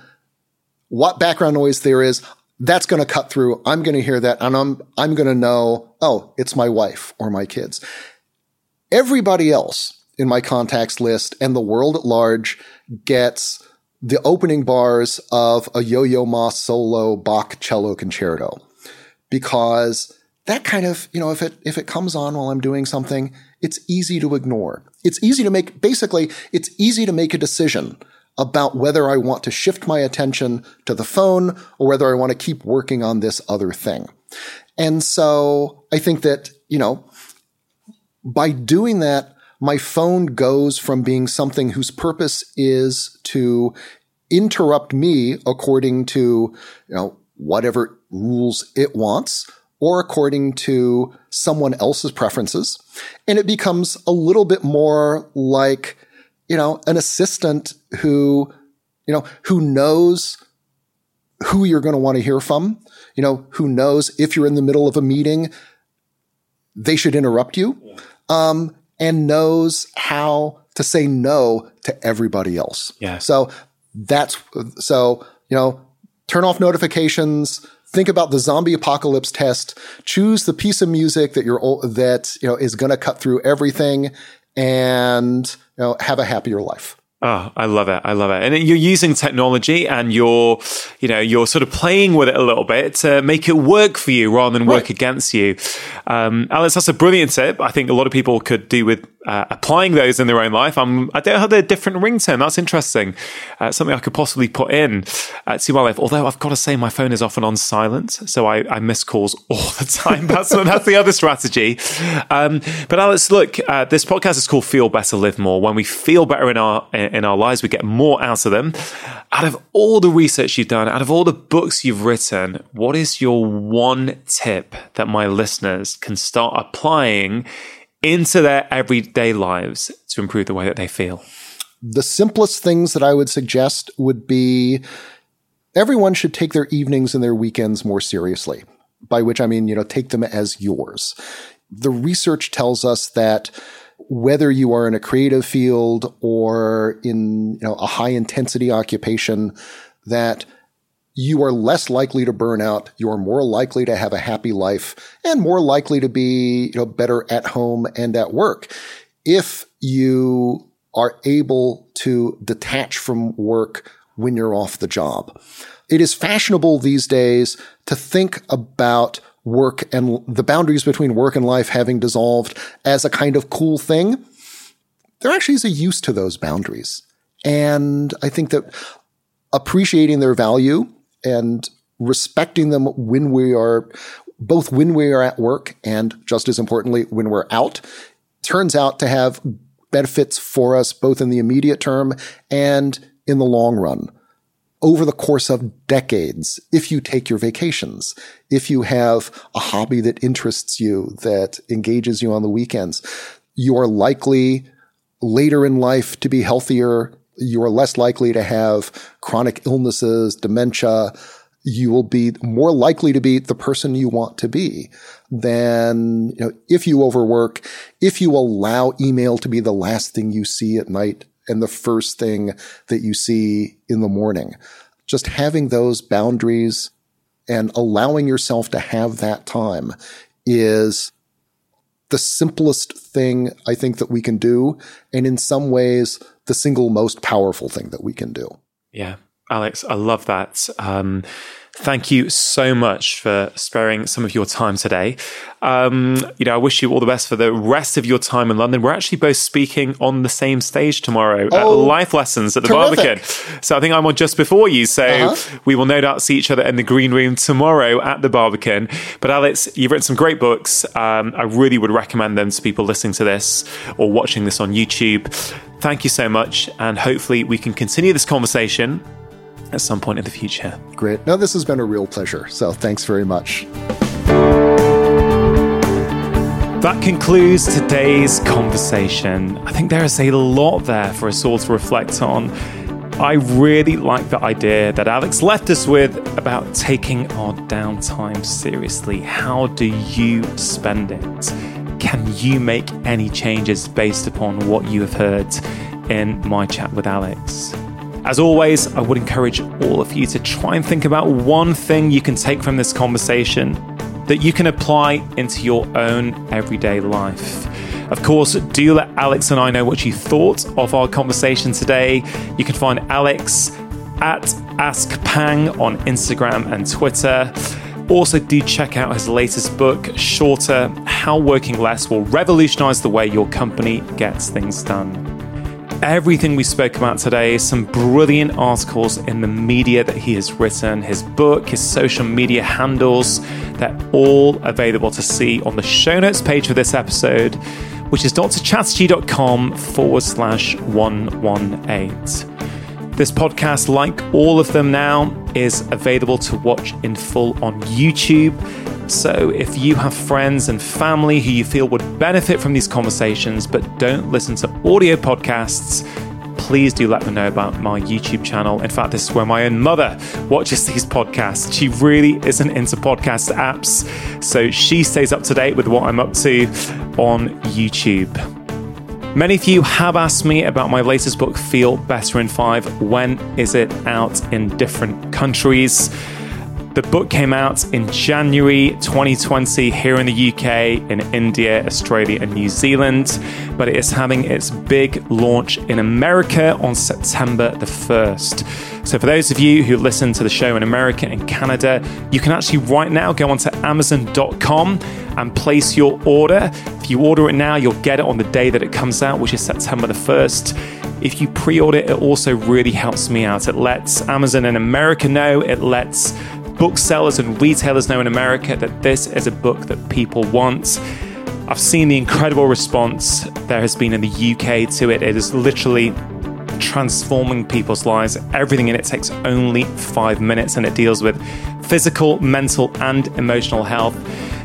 A: what background noise there is, that's going to cut through. I'm going to hear that and I'm, I'm going to know, oh, it's my wife or my kids. Everybody else in my contacts list and the world at large gets the opening bars of a Yo-Yo Ma solo Bach cello concerto because that kind of, you know, if it, if it comes on while I'm doing something, it's easy to ignore. It's easy to make, basically, it's easy to make a decision about whether I want to shift my attention to the phone or whether I want to keep working on this other thing. And so I think that, you know, by doing that, my phone goes from being something whose purpose is to interrupt me according to, you know, whatever rules it wants or according to someone else's preferences. And it becomes a little bit more like, you know, an assistant who, you know, who knows who you're going to want to hear from, you know, who knows if you're in the middle of a meeting, they should interrupt you, um, and knows how to say no to everybody else.
B: Yeah.
A: So that's, so, you know, turn off notifications, think about the zombie apocalypse test, choose the piece of music that you're, that, you know, is going to cut through everything and you know, have a happier life.
B: Oh, I love it. I love it. And you're using technology and you're, you know, you're sort of playing with it a little bit to make it work for you rather than work right. against you. Um, Alex, that's a brilliant tip. I think a lot of people could do with uh, applying those in their own life. I'm, I don't have a different ringtone. That's interesting. Uh, something I could possibly put in uh, to my life. Although I've got to say, my phone is often on silent, so I, I miss calls all the time. That's that's the other strategy. Um, but Alex, look, uh, this podcast is called "Feel Better, Live More." When we feel better in our in our lives, we get more out of them. Out of all the research you've done, out of all the books you've written, what is your one tip that my listeners can start applying? into their everyday lives to improve the way that they feel?
A: The simplest things that I would suggest would be everyone should take their evenings and their weekends more seriously. By which I mean, you know, take them as yours. the research tells us that whether you are in a creative field or in you know, a high intensity occupation, that you are less likely to burn out. You are more likely to have a happy life and more likely to be you know, better at home and at work. If you are able to detach from work when you're off the job. It is fashionable these days to think about work and the boundaries between work and life having dissolved as a kind of cool thing, there actually is a use to those boundaries. And I think that appreciating their value and respecting them when we are both when we are at work and just as importantly, when we're out turns out to have benefits for us both in the immediate term and in the long run over the course of decades if you take your vacations, if you have a hobby that interests you, that engages you on the weekends. You are likely later in life to be healthier. You are less likely to have chronic illnesses, dementia. You will be more likely to be the person you want to be than you know, if you overwork, if you allow email to be the last thing you see at night and the first thing that you see in the morning. Just having those boundaries and allowing yourself to have that time is the simplest thing I think that we can do. And in some ways, the single most powerful thing that we can do.
B: Yeah. Alex, I love that. Um, Thank you so much for sparing some of your time today. Um, you know, I wish you all the best for the rest of your time in London. We're actually both speaking on the same stage tomorrow oh, at Life Lessons at the terrific. Barbican. So I think I'm on just before you. So uh-huh. we will no doubt see each other in the green room tomorrow at the Barbican. But Alex, you've written some great books. Um, I really would recommend them to people listening to this or watching this on YouTube. Thank you so much. And hopefully we can continue this conversation at some point in the future.
A: Great. No, this has been a real pleasure. So thanks very much.
B: That concludes today's conversation. I think there is a lot there for us all to reflect on. I really like the idea that Alex left us with about taking our downtime seriously. How do you spend it? Can you make any changes based upon what you have heard in my chat with Alex? As always, I would encourage all of you to try and think about one thing you can take from this conversation that you can apply into your own everyday life. Of course, do let Alex and I know what you thought of our conversation today. You can find Alex at AskPang on Instagram and Twitter. Also, do check out his latest book, Shorter How Working Less Will Revolutionize the Way Your Company Gets Things Done everything we spoke about today, some brilliant articles in the media that he has written, his book, his social media handles. They're all available to see on the show notes page for this episode, which is drchatterjee.com forward slash 118. This podcast, like all of them now, is available to watch in full on YouTube. So, if you have friends and family who you feel would benefit from these conversations but don't listen to audio podcasts, please do let them know about my YouTube channel. In fact, this is where my own mother watches these podcasts. She really isn't into podcast apps, so she stays up to date with what I'm up to on YouTube. Many of you have asked me about my latest book, Feel Better in Five. When is it out in different countries? The book came out in January 2020 here in the UK, in India, Australia, and New Zealand, but it is having its big launch in America on September the 1st. So, for those of you who listen to the show in America and Canada, you can actually right now go onto Amazon.com and place your order. If you order it now, you'll get it on the day that it comes out, which is September the 1st. If you pre order it, it also really helps me out. It lets Amazon in America know, it lets booksellers and retailers know in America that this is a book that people want. I've seen the incredible response there has been in the UK to it. It is literally transforming people's lives. Everything in it takes only five minutes and it deals with physical, mental, and emotional health.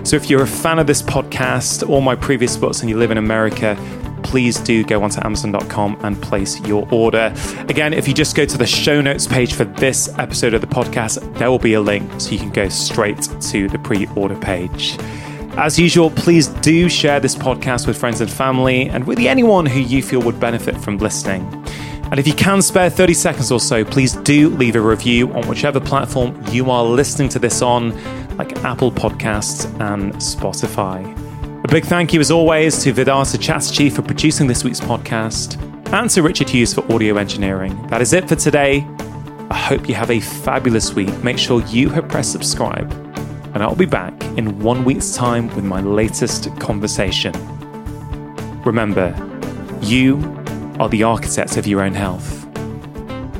B: So if you're a fan of this podcast or my previous books and you live in America, please do go onto Amazon.com and place your order. Again, if you just go to the show notes page for this episode of the podcast, there will be a link so you can go straight to the pre order page. As usual, please do share this podcast with friends and family and with anyone who you feel would benefit from listening. And if you can spare 30 seconds or so, please do leave a review on whichever platform you are listening to this on, like Apple Podcasts and Spotify. A big thank you, as always, to Vedanta Chatterjee for producing this week's podcast and to Richard Hughes for audio engineering. That is it for today. I hope you have a fabulous week. Make sure you have pressed subscribe and I'll be back in one week's time with my latest conversation. Remember, you are the architects of your own health.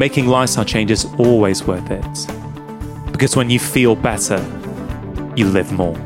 B: Making lifestyle changes always worth it. Because when you feel better, you live more.